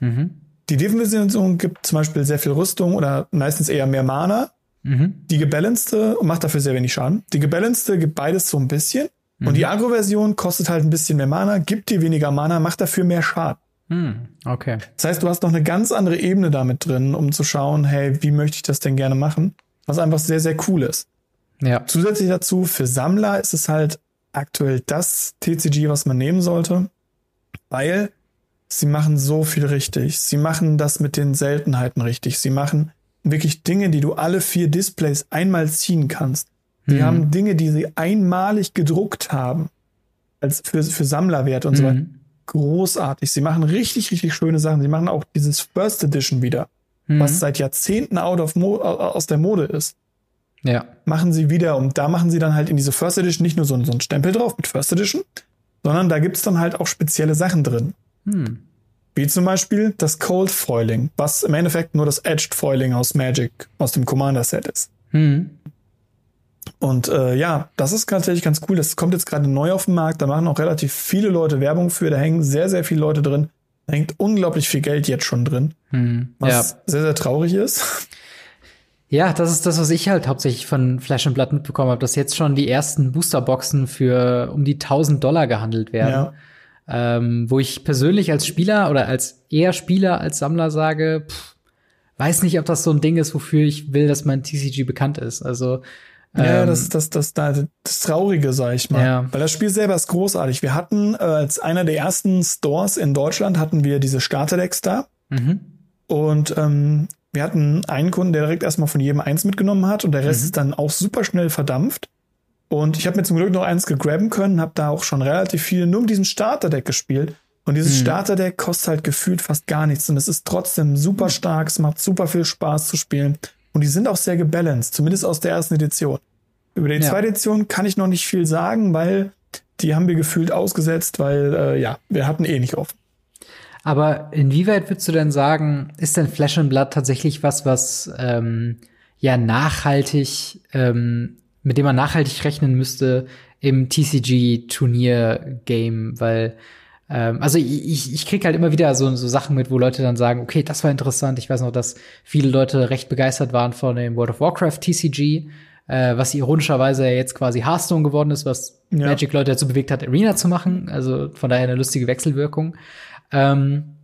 Mhm. Die defensive Version gibt zum Beispiel sehr viel Rüstung oder meistens eher mehr Mana. Mhm. Die gebalancete macht dafür sehr wenig Schaden. Die gebalancete gibt beides so ein bisschen. Und die mhm. Agro-Version kostet halt ein bisschen mehr Mana, gibt dir weniger Mana, macht dafür mehr Schaden. Hm, okay. Das heißt, du hast noch eine ganz andere Ebene damit drin, um zu schauen, hey, wie möchte ich das denn gerne machen? Was einfach sehr, sehr cool ist. Ja. Zusätzlich dazu, für Sammler ist es halt aktuell das TCG, was man nehmen sollte, weil sie machen so viel richtig. Sie machen das mit den Seltenheiten richtig. Sie machen wirklich Dinge, die du alle vier Displays einmal ziehen kannst. Die mhm. haben Dinge, die sie einmalig gedruckt haben, als für, für Sammlerwert und mhm. so weiter. Mhm großartig. Sie machen richtig, richtig schöne Sachen. Sie machen auch dieses First Edition wieder, mhm. was seit Jahrzehnten out of Mo aus der Mode ist. Ja. Machen sie wieder und da machen sie dann halt in diese First Edition nicht nur so, so einen Stempel drauf mit First Edition, sondern da gibt's dann halt auch spezielle Sachen drin. Mhm. Wie zum Beispiel das Cold Foiling, was im Endeffekt nur das Edged Foiling aus Magic, aus dem Commander Set ist. Mhm. Und äh, ja, das ist tatsächlich ganz cool. Das kommt jetzt gerade neu auf den Markt. Da machen auch relativ viele Leute Werbung für. Da hängen sehr, sehr viele Leute drin. Da hängt unglaublich viel Geld jetzt schon drin. Hm, was ja. sehr, sehr traurig ist. Ja, das ist das, was ich halt hauptsächlich von Flash and Blood mitbekommen habe, dass jetzt schon die ersten Boosterboxen für um die 1000 Dollar gehandelt werden. Ja. Ähm, wo ich persönlich als Spieler oder als eher Spieler als Sammler sage, pff, weiß nicht, ob das so ein Ding ist, wofür ich will, dass mein TCG bekannt ist. Also ja, ähm, das, das, das, das, das Traurige, sag ich mal. Ja. Weil das Spiel selber ist großartig. Wir hatten äh, als einer der ersten Stores in Deutschland hatten wir diese Starterdecks da. Mhm. Und ähm, wir hatten einen Kunden, der direkt erstmal von jedem eins mitgenommen hat und der Rest mhm. ist dann auch super schnell verdampft. Und ich habe mir zum Glück noch eins gegraben können, habe da auch schon relativ viel nur mit diesem Starterdeck gespielt. Und dieses mhm. Starterdeck kostet halt gefühlt fast gar nichts. Und es ist trotzdem super stark, es macht super viel Spaß zu spielen. Und die sind auch sehr gebalanced, zumindest aus der ersten Edition. Über die ja. zweite Edition kann ich noch nicht viel sagen, weil die haben wir gefühlt ausgesetzt, weil äh, ja, wir hatten eh nicht offen. Aber inwieweit würdest du denn sagen, ist denn Flash and Blood tatsächlich was, was ähm, ja nachhaltig, ähm, mit dem man nachhaltig rechnen müsste im TCG-Turnier-Game? Weil ähm, also ich, ich krieg halt immer wieder so, so Sachen mit, wo Leute dann sagen, okay, das war interessant. Ich weiß noch, dass viele Leute recht begeistert waren von dem World of Warcraft TCG, äh, was ironischerweise jetzt quasi Hearthstone geworden ist, was ja. Magic Leute dazu bewegt hat, Arena zu machen. Also von daher eine lustige Wechselwirkung. Ähm,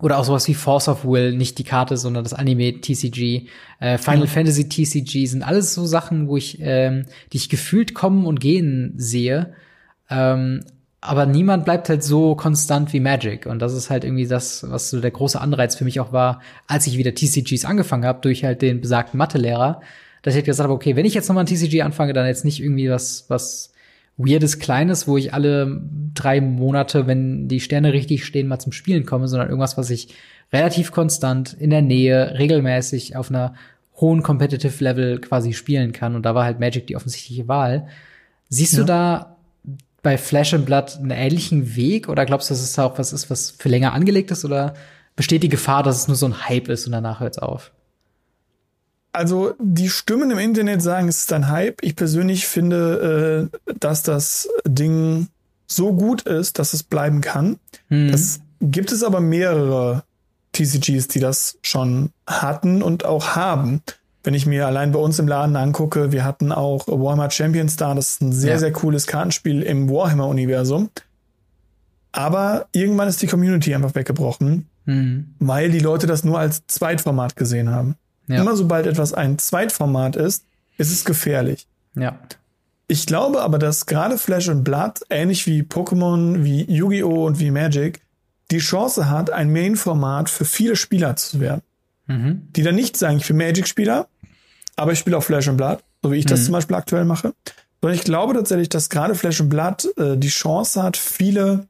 oder auch sowas wie Force of Will, nicht die Karte, sondern das Anime TCG, äh, Final ja. Fantasy TCG sind alles so Sachen, wo ich, ähm, die ich gefühlt kommen und gehen sehe. Ähm, aber niemand bleibt halt so konstant wie Magic. Und das ist halt irgendwie das, was so der große Anreiz für mich auch war, als ich wieder TCGs angefangen habe, durch halt den besagten Mathelehrer, dass ich halt gesagt habe, okay, wenn ich jetzt nochmal ein TCG anfange, dann jetzt nicht irgendwie was, was weirdes Kleines, wo ich alle drei Monate, wenn die Sterne richtig stehen, mal zum Spielen komme, sondern irgendwas, was ich relativ konstant in der Nähe, regelmäßig auf einer hohen Competitive Level quasi spielen kann. Und da war halt Magic die offensichtliche Wahl. Siehst ja. du da bei Flash and Blood einen ähnlichen Weg oder glaubst du, dass es auch was ist, was für länger angelegt ist oder besteht die Gefahr, dass es nur so ein Hype ist und danach hört es auf? Also die Stimmen im Internet sagen, es ist ein Hype. Ich persönlich finde, äh, dass das Ding so gut ist, dass es bleiben kann. Mhm. Das gibt es aber mehrere TCGs, die das schon hatten und auch haben wenn ich mir allein bei uns im Laden angucke, wir hatten auch Warhammer Champions da, das ist ein sehr, ja. sehr cooles Kartenspiel im Warhammer-Universum. Aber irgendwann ist die Community einfach weggebrochen, mhm. weil die Leute das nur als Zweitformat gesehen haben. Ja. Immer sobald etwas ein Zweitformat ist, ist es gefährlich. Ja. Ich glaube aber, dass gerade Flash and Blood, ähnlich wie Pokémon, wie Yu-Gi-Oh! und wie Magic, die Chance hat, ein Main-Format für viele Spieler zu werden. Mhm. Die dann nicht sagen, ich bin Magic-Spieler, aber ich spiele auch Flash and Blood, so wie ich mhm. das zum Beispiel aktuell mache. Sondern ich glaube tatsächlich, dass gerade Flash and Blood äh, die Chance hat, viele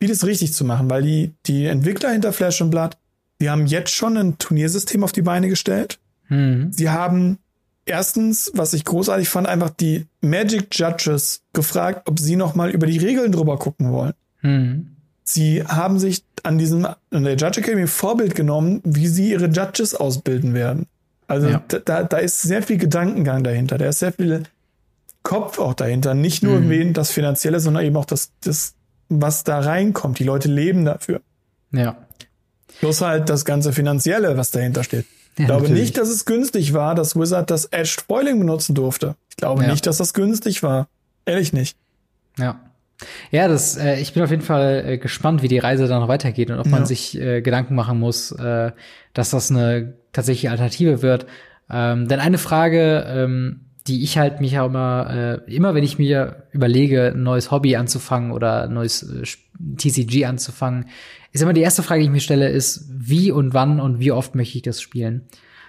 vieles richtig zu machen, weil die, die Entwickler hinter Flash und Blood, die haben jetzt schon ein Turniersystem auf die Beine gestellt. Mhm. Sie haben erstens, was ich großartig fand, einfach die Magic Judges gefragt, ob sie noch mal über die Regeln drüber gucken wollen. Mhm. Sie haben sich an diesem an der Judge Academy Vorbild genommen, wie sie ihre Judges ausbilden werden. Also ja. da, da ist sehr viel Gedankengang dahinter, da ist sehr viel Kopf auch dahinter. Nicht nur mhm. das Finanzielle, sondern eben auch das, das, was da reinkommt. Die Leute leben dafür. Ja. Plus halt das ganze Finanzielle, was dahinter steht. Ja, ich glaube natürlich. nicht, dass es günstig war, dass Wizard das Edge Spoiling benutzen durfte. Ich glaube ja. nicht, dass das günstig war. Ehrlich nicht. Ja. Ja, das, äh, ich bin auf jeden Fall äh, gespannt, wie die Reise dann noch weitergeht und ob man sich äh, Gedanken machen muss, äh, dass das eine tatsächliche Alternative wird. Ähm, denn eine Frage, ähm, die ich halt mich auch immer, äh, immer wenn ich mir überlege, ein neues Hobby anzufangen oder ein neues äh, TCG anzufangen, ist immer die erste Frage, die ich mir stelle, ist, wie und wann und wie oft möchte ich das spielen?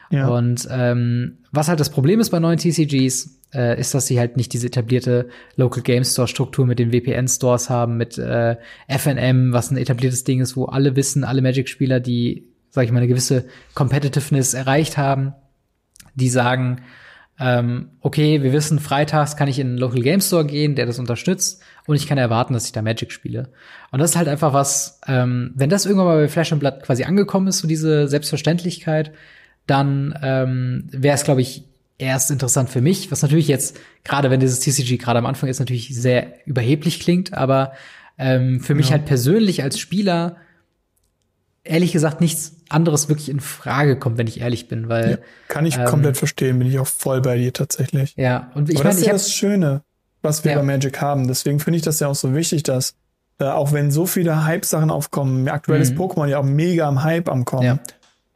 Ja. Und ähm, was halt das Problem ist bei neuen TCGs, äh, ist, dass sie halt nicht diese etablierte Local Game Store Struktur mit den VPN Stores haben, mit äh, FNM, was ein etabliertes Ding ist, wo alle wissen, alle Magic Spieler, die, sag ich mal, eine gewisse Competitiveness erreicht haben, die sagen, ähm, okay, wir wissen, freitags kann ich in einen Local Game Store gehen, der das unterstützt, und ich kann erwarten, dass ich da Magic spiele. Und das ist halt einfach was, ähm, wenn das irgendwann mal bei Flash and Blood quasi angekommen ist, so diese Selbstverständlichkeit, dann ähm, wäre es, glaube ich, erst interessant für mich, was natürlich jetzt, gerade wenn dieses TCG gerade am Anfang ist, natürlich sehr überheblich klingt, aber ähm, für ja. mich halt persönlich als Spieler ehrlich gesagt nichts anderes wirklich in Frage kommt, wenn ich ehrlich bin, weil ja, kann ich ähm, komplett verstehen, bin ich auch voll bei dir tatsächlich. Ja, und ich meine, das ist ja das Schöne, was wir ja. bei Magic haben. Deswegen finde ich das ja auch so wichtig, dass äh, auch wenn so viele Hype-Sachen aufkommen, aktuell ist mhm. Pokémon ja auch mega am Hype am kommen. Ja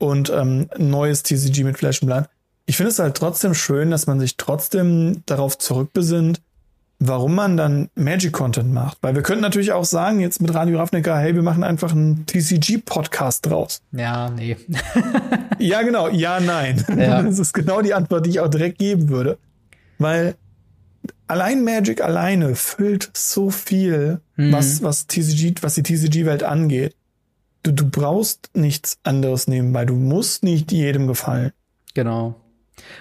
und ähm, neues TCG mit Flash und Blood. Ich finde es halt trotzdem schön, dass man sich trotzdem darauf zurückbesinnt, warum man dann Magic-Content macht. Weil wir könnten natürlich auch sagen, jetzt mit Radio Ravnica, hey, wir machen einfach einen TCG-Podcast draus. Ja, nee. <laughs> ja, genau. Ja, nein. Ja. <laughs> Das ist genau die Antwort, die ich auch direkt geben würde. Weil allein Magic alleine füllt so viel, mhm. was, was TCG, was die TCG-Welt angeht du, du brauchst nichts anderes nebenbei. Du musst nicht jedem gefallen. Genau.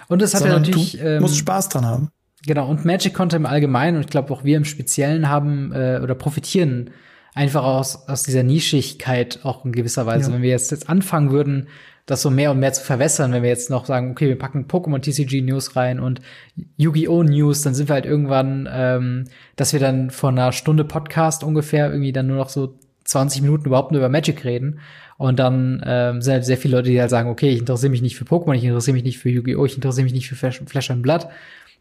Und es hat ja natürlich. Du ähm, musst Spaß dran haben. Genau, und Magic Content im Allgemeinen, und ich glaube auch wir im Speziellen haben äh, oder profitieren einfach aus, aus dieser Nischigkeit auch in gewisser Weise. Ja. Wenn wir jetzt, jetzt anfangen würden, das so mehr und mehr zu verwässern, wenn wir jetzt noch sagen, okay, wir packen Pokémon TCG News rein und Yu-Gi-Oh! News, dann sind wir halt irgendwann, ähm, dass wir dann von einer Stunde Podcast ungefähr irgendwie dann nur noch so 20 Minuten überhaupt nur über Magic reden. Und dann ähm, sind halt sehr viele Leute, die halt sagen, okay, ich interessiere mich nicht für Pokémon, ich interessiere mich nicht für Yu-Gi-Oh!, ich interessiere mich nicht für Flash, Flash and Blood,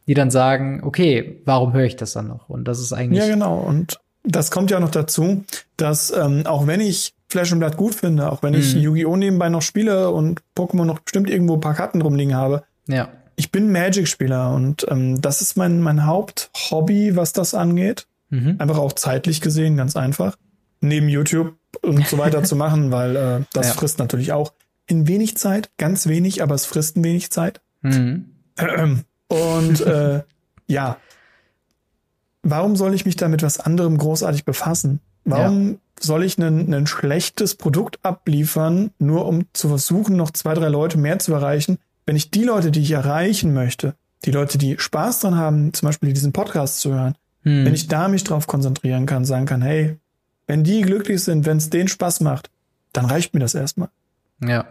die dann sagen, okay, warum höre ich das dann noch? Und das ist eigentlich. Ja, genau. Und das kommt ja noch dazu, dass ähm, auch wenn ich Flash and Blood gut finde, auch wenn ich mhm. Yu-Gi-Oh! nebenbei noch spiele und Pokémon noch bestimmt irgendwo ein paar Karten rumliegen habe, ja. ich bin Magic-Spieler und ähm, das ist mein, mein Haupthobby, was das angeht. Mhm. Einfach auch zeitlich gesehen, ganz einfach neben YouTube und so weiter <laughs> zu machen, weil äh, das ja. frisst natürlich auch in wenig Zeit, ganz wenig, aber es frisst ein wenig Zeit. Mhm. <clears throat> Und äh, ja, warum soll ich mich da mit was anderem großartig befassen? Warum ja. soll ich ein schlechtes Produkt abliefern, nur um zu versuchen, noch zwei, drei Leute mehr zu erreichen, wenn ich die Leute, die ich erreichen möchte, die Leute, die Spaß dran haben, zum Beispiel diesen Podcast zu hören, hm. wenn ich da mich drauf konzentrieren kann, sagen kann, hey, wenn die glücklich sind, wenn es denen Spaß macht, dann reicht mir das erstmal. Ja.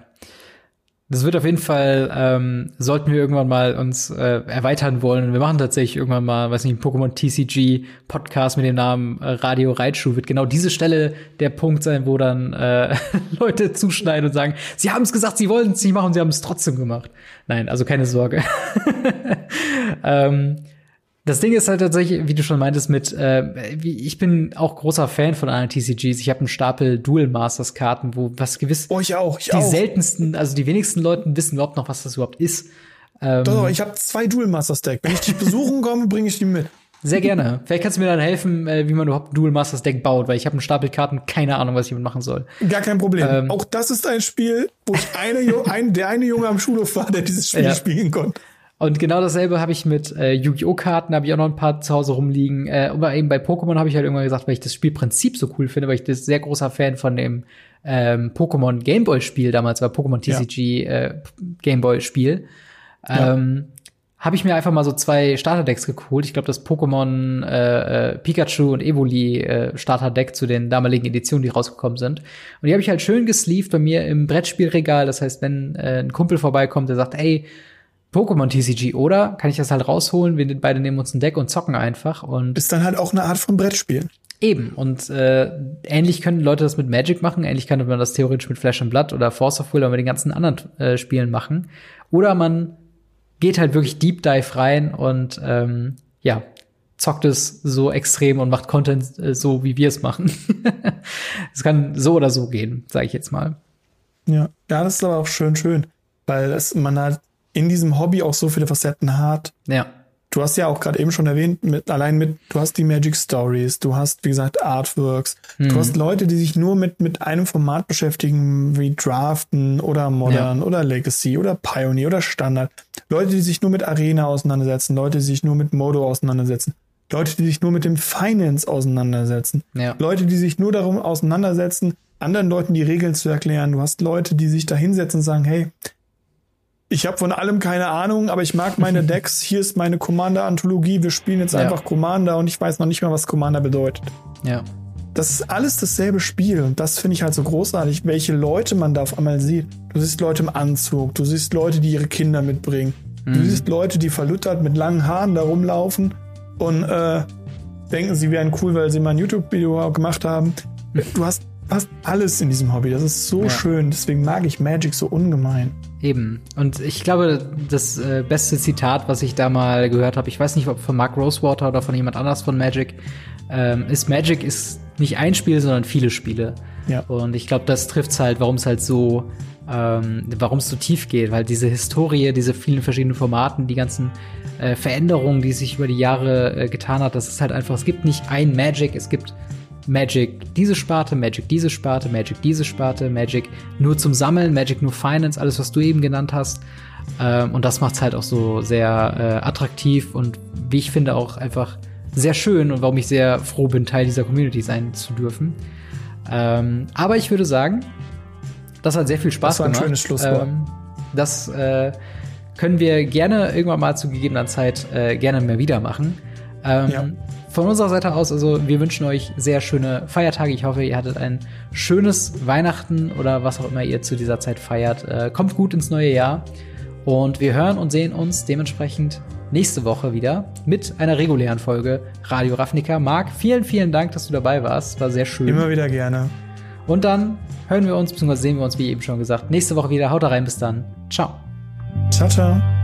Das wird auf jeden Fall, ähm, sollten wir irgendwann mal uns äh, erweitern wollen. Wir machen tatsächlich irgendwann mal, weiß nicht, ein Pokémon TCG Podcast mit dem Namen äh, Radio Reitschuh. Wird genau diese Stelle der Punkt sein, wo dann äh, <laughs> Leute zuschneiden und sagen, sie haben es gesagt, sie wollten es nicht machen, sie haben es trotzdem gemacht. Nein, also keine Sorge. <laughs> ähm, das Ding ist halt tatsächlich, wie du schon meintest, mit, äh, ich bin auch großer Fan von anderen TCGs. Ich habe einen Stapel Dual Masters Karten, wo was gewiss. Oh, ich auch. Ich die auch. seltensten, also die wenigsten Leuten wissen überhaupt noch, was das überhaupt ist. Ähm, doch, doch, ich habe zwei Dual Masters Deck. Wenn ich dich besuchen <laughs> komme, bringe ich die mit. Sehr gerne. Vielleicht kannst du mir dann helfen, äh, wie man überhaupt ein Dual Masters Deck baut, weil ich habe einen Stapel Karten, keine Ahnung, was ich damit machen soll. Gar kein Problem. Ähm, auch das ist ein Spiel, wo ich eine, ein, der eine Junge am Schulhof war, der dieses Spiel ja. spielen konnte. Und genau dasselbe habe ich mit äh, Yu-Gi-Oh! Karten, habe ich auch noch ein paar zu Hause rumliegen. Äh, aber eben bei Pokémon habe ich halt irgendwann gesagt, weil ich das Spielprinzip so cool finde, weil ich das sehr großer Fan von dem ähm, Pokémon Gameboy Spiel damals war, Pokémon TCG ja. äh, Gameboy Spiel. Ähm, ja. Habe ich mir einfach mal so zwei Starterdecks geholt. Ich glaube, das Pokémon äh, äh, Pikachu und Evoli äh, Starterdeck zu den damaligen Editionen, die rausgekommen sind. Und die habe ich halt schön gesleeved bei mir im Brettspielregal. Das heißt, wenn äh, ein Kumpel vorbeikommt, der sagt, ey, Pokémon TCG, oder? Kann ich das halt rausholen? Wir beide nehmen uns ein Deck und zocken einfach. Und ist dann halt auch eine Art von Brettspiel. Eben. Und äh, ähnlich können Leute das mit Magic machen. Ähnlich könnte man das theoretisch mit Flash and Blood oder Force of Will oder mit den ganzen anderen äh, Spielen machen. Oder man geht halt wirklich Deep Dive rein und ähm, ja, zockt es so extrem und macht Content äh, so, wie wir es machen. <laughs> Es kann so oder so gehen, sage ich jetzt mal. Ja, ja, das ist aber auch schön, schön, weil es, man halt in diesem Hobby auch so viele Facetten hat. Ja. Du hast ja auch gerade eben schon erwähnt, mit, allein mit, du hast die Magic Stories, du hast, wie gesagt, Artworks, mhm. du hast Leute, die sich nur mit, mit einem Format beschäftigen, wie Draften oder Modern ja. oder Legacy oder Pioneer oder Standard. Leute, die sich nur mit Arena auseinandersetzen, Leute, die sich nur mit Modo auseinandersetzen, Leute, die sich nur mit dem Finance auseinandersetzen, ja. Leute, die sich nur darum auseinandersetzen, anderen Leuten die Regeln zu erklären. Du hast Leute, die sich da hinsetzen und sagen, hey, ich habe von allem keine Ahnung, aber ich mag meine <laughs> Decks. Hier ist meine Commander-Anthologie. Wir spielen jetzt ja. einfach Commander und ich weiß noch nicht mal, was Commander bedeutet. Ja. Das ist alles dasselbe Spiel und das finde ich halt so großartig, welche Leute man da auf einmal sieht. Du siehst Leute im Anzug, du siehst Leute, die ihre Kinder mitbringen. Mhm. Du siehst Leute, die verlüttert mit langen Haaren da rumlaufen und äh, denken, sie wären cool, weil sie mal ein YouTube-Video gemacht haben. Du hast fast alles in diesem Hobby. Das ist so ja. schön. Deswegen mag ich Magic so ungemein. Eben. Und ich glaube, das äh, beste Zitat, was ich da mal gehört habe, ich weiß nicht, ob von Mark Rosewater oder von jemand anders von Magic, ähm, ist Magic ist nicht ein Spiel, sondern viele Spiele. Ja. Und ich glaube, das trifft es halt, warum es halt so, ähm, warum es so tief geht, weil diese Historie, diese vielen verschiedenen Formaten, die ganzen äh, Veränderungen, die sich über die Jahre äh, getan hat, das ist halt einfach, es gibt nicht ein Magic, es gibt Magic diese Sparte, Magic diese Sparte, Magic diese Sparte, Magic nur zum Sammeln, Magic nur Finance, alles, was du eben genannt hast. Ähm, und das macht es halt auch so sehr äh, attraktiv und wie ich finde auch einfach sehr schön und warum ich sehr froh bin, Teil dieser Community sein zu dürfen. Ähm, aber ich würde sagen, das hat sehr viel Spaß gemacht. Das war ein schönes Schlusswort. Ähm, das äh, können wir gerne irgendwann mal zu gegebener Zeit äh, gerne mehr wieder machen. Ähm, ja. Von unserer Seite aus, also wir wünschen euch sehr schöne Feiertage. Ich hoffe, ihr hattet ein schönes Weihnachten oder was auch immer ihr zu dieser Zeit feiert. Äh, kommt gut ins neue Jahr und wir hören und sehen uns dementsprechend nächste Woche wieder mit einer regulären Folge Radio Ravnica. Marc, vielen, vielen Dank, dass du dabei warst. War sehr schön. Immer wieder gerne. Und dann hören wir uns, beziehungsweise sehen wir uns, wie eben schon gesagt, nächste Woche wieder. Haut rein, bis dann. Ciao. Ciao, ciao.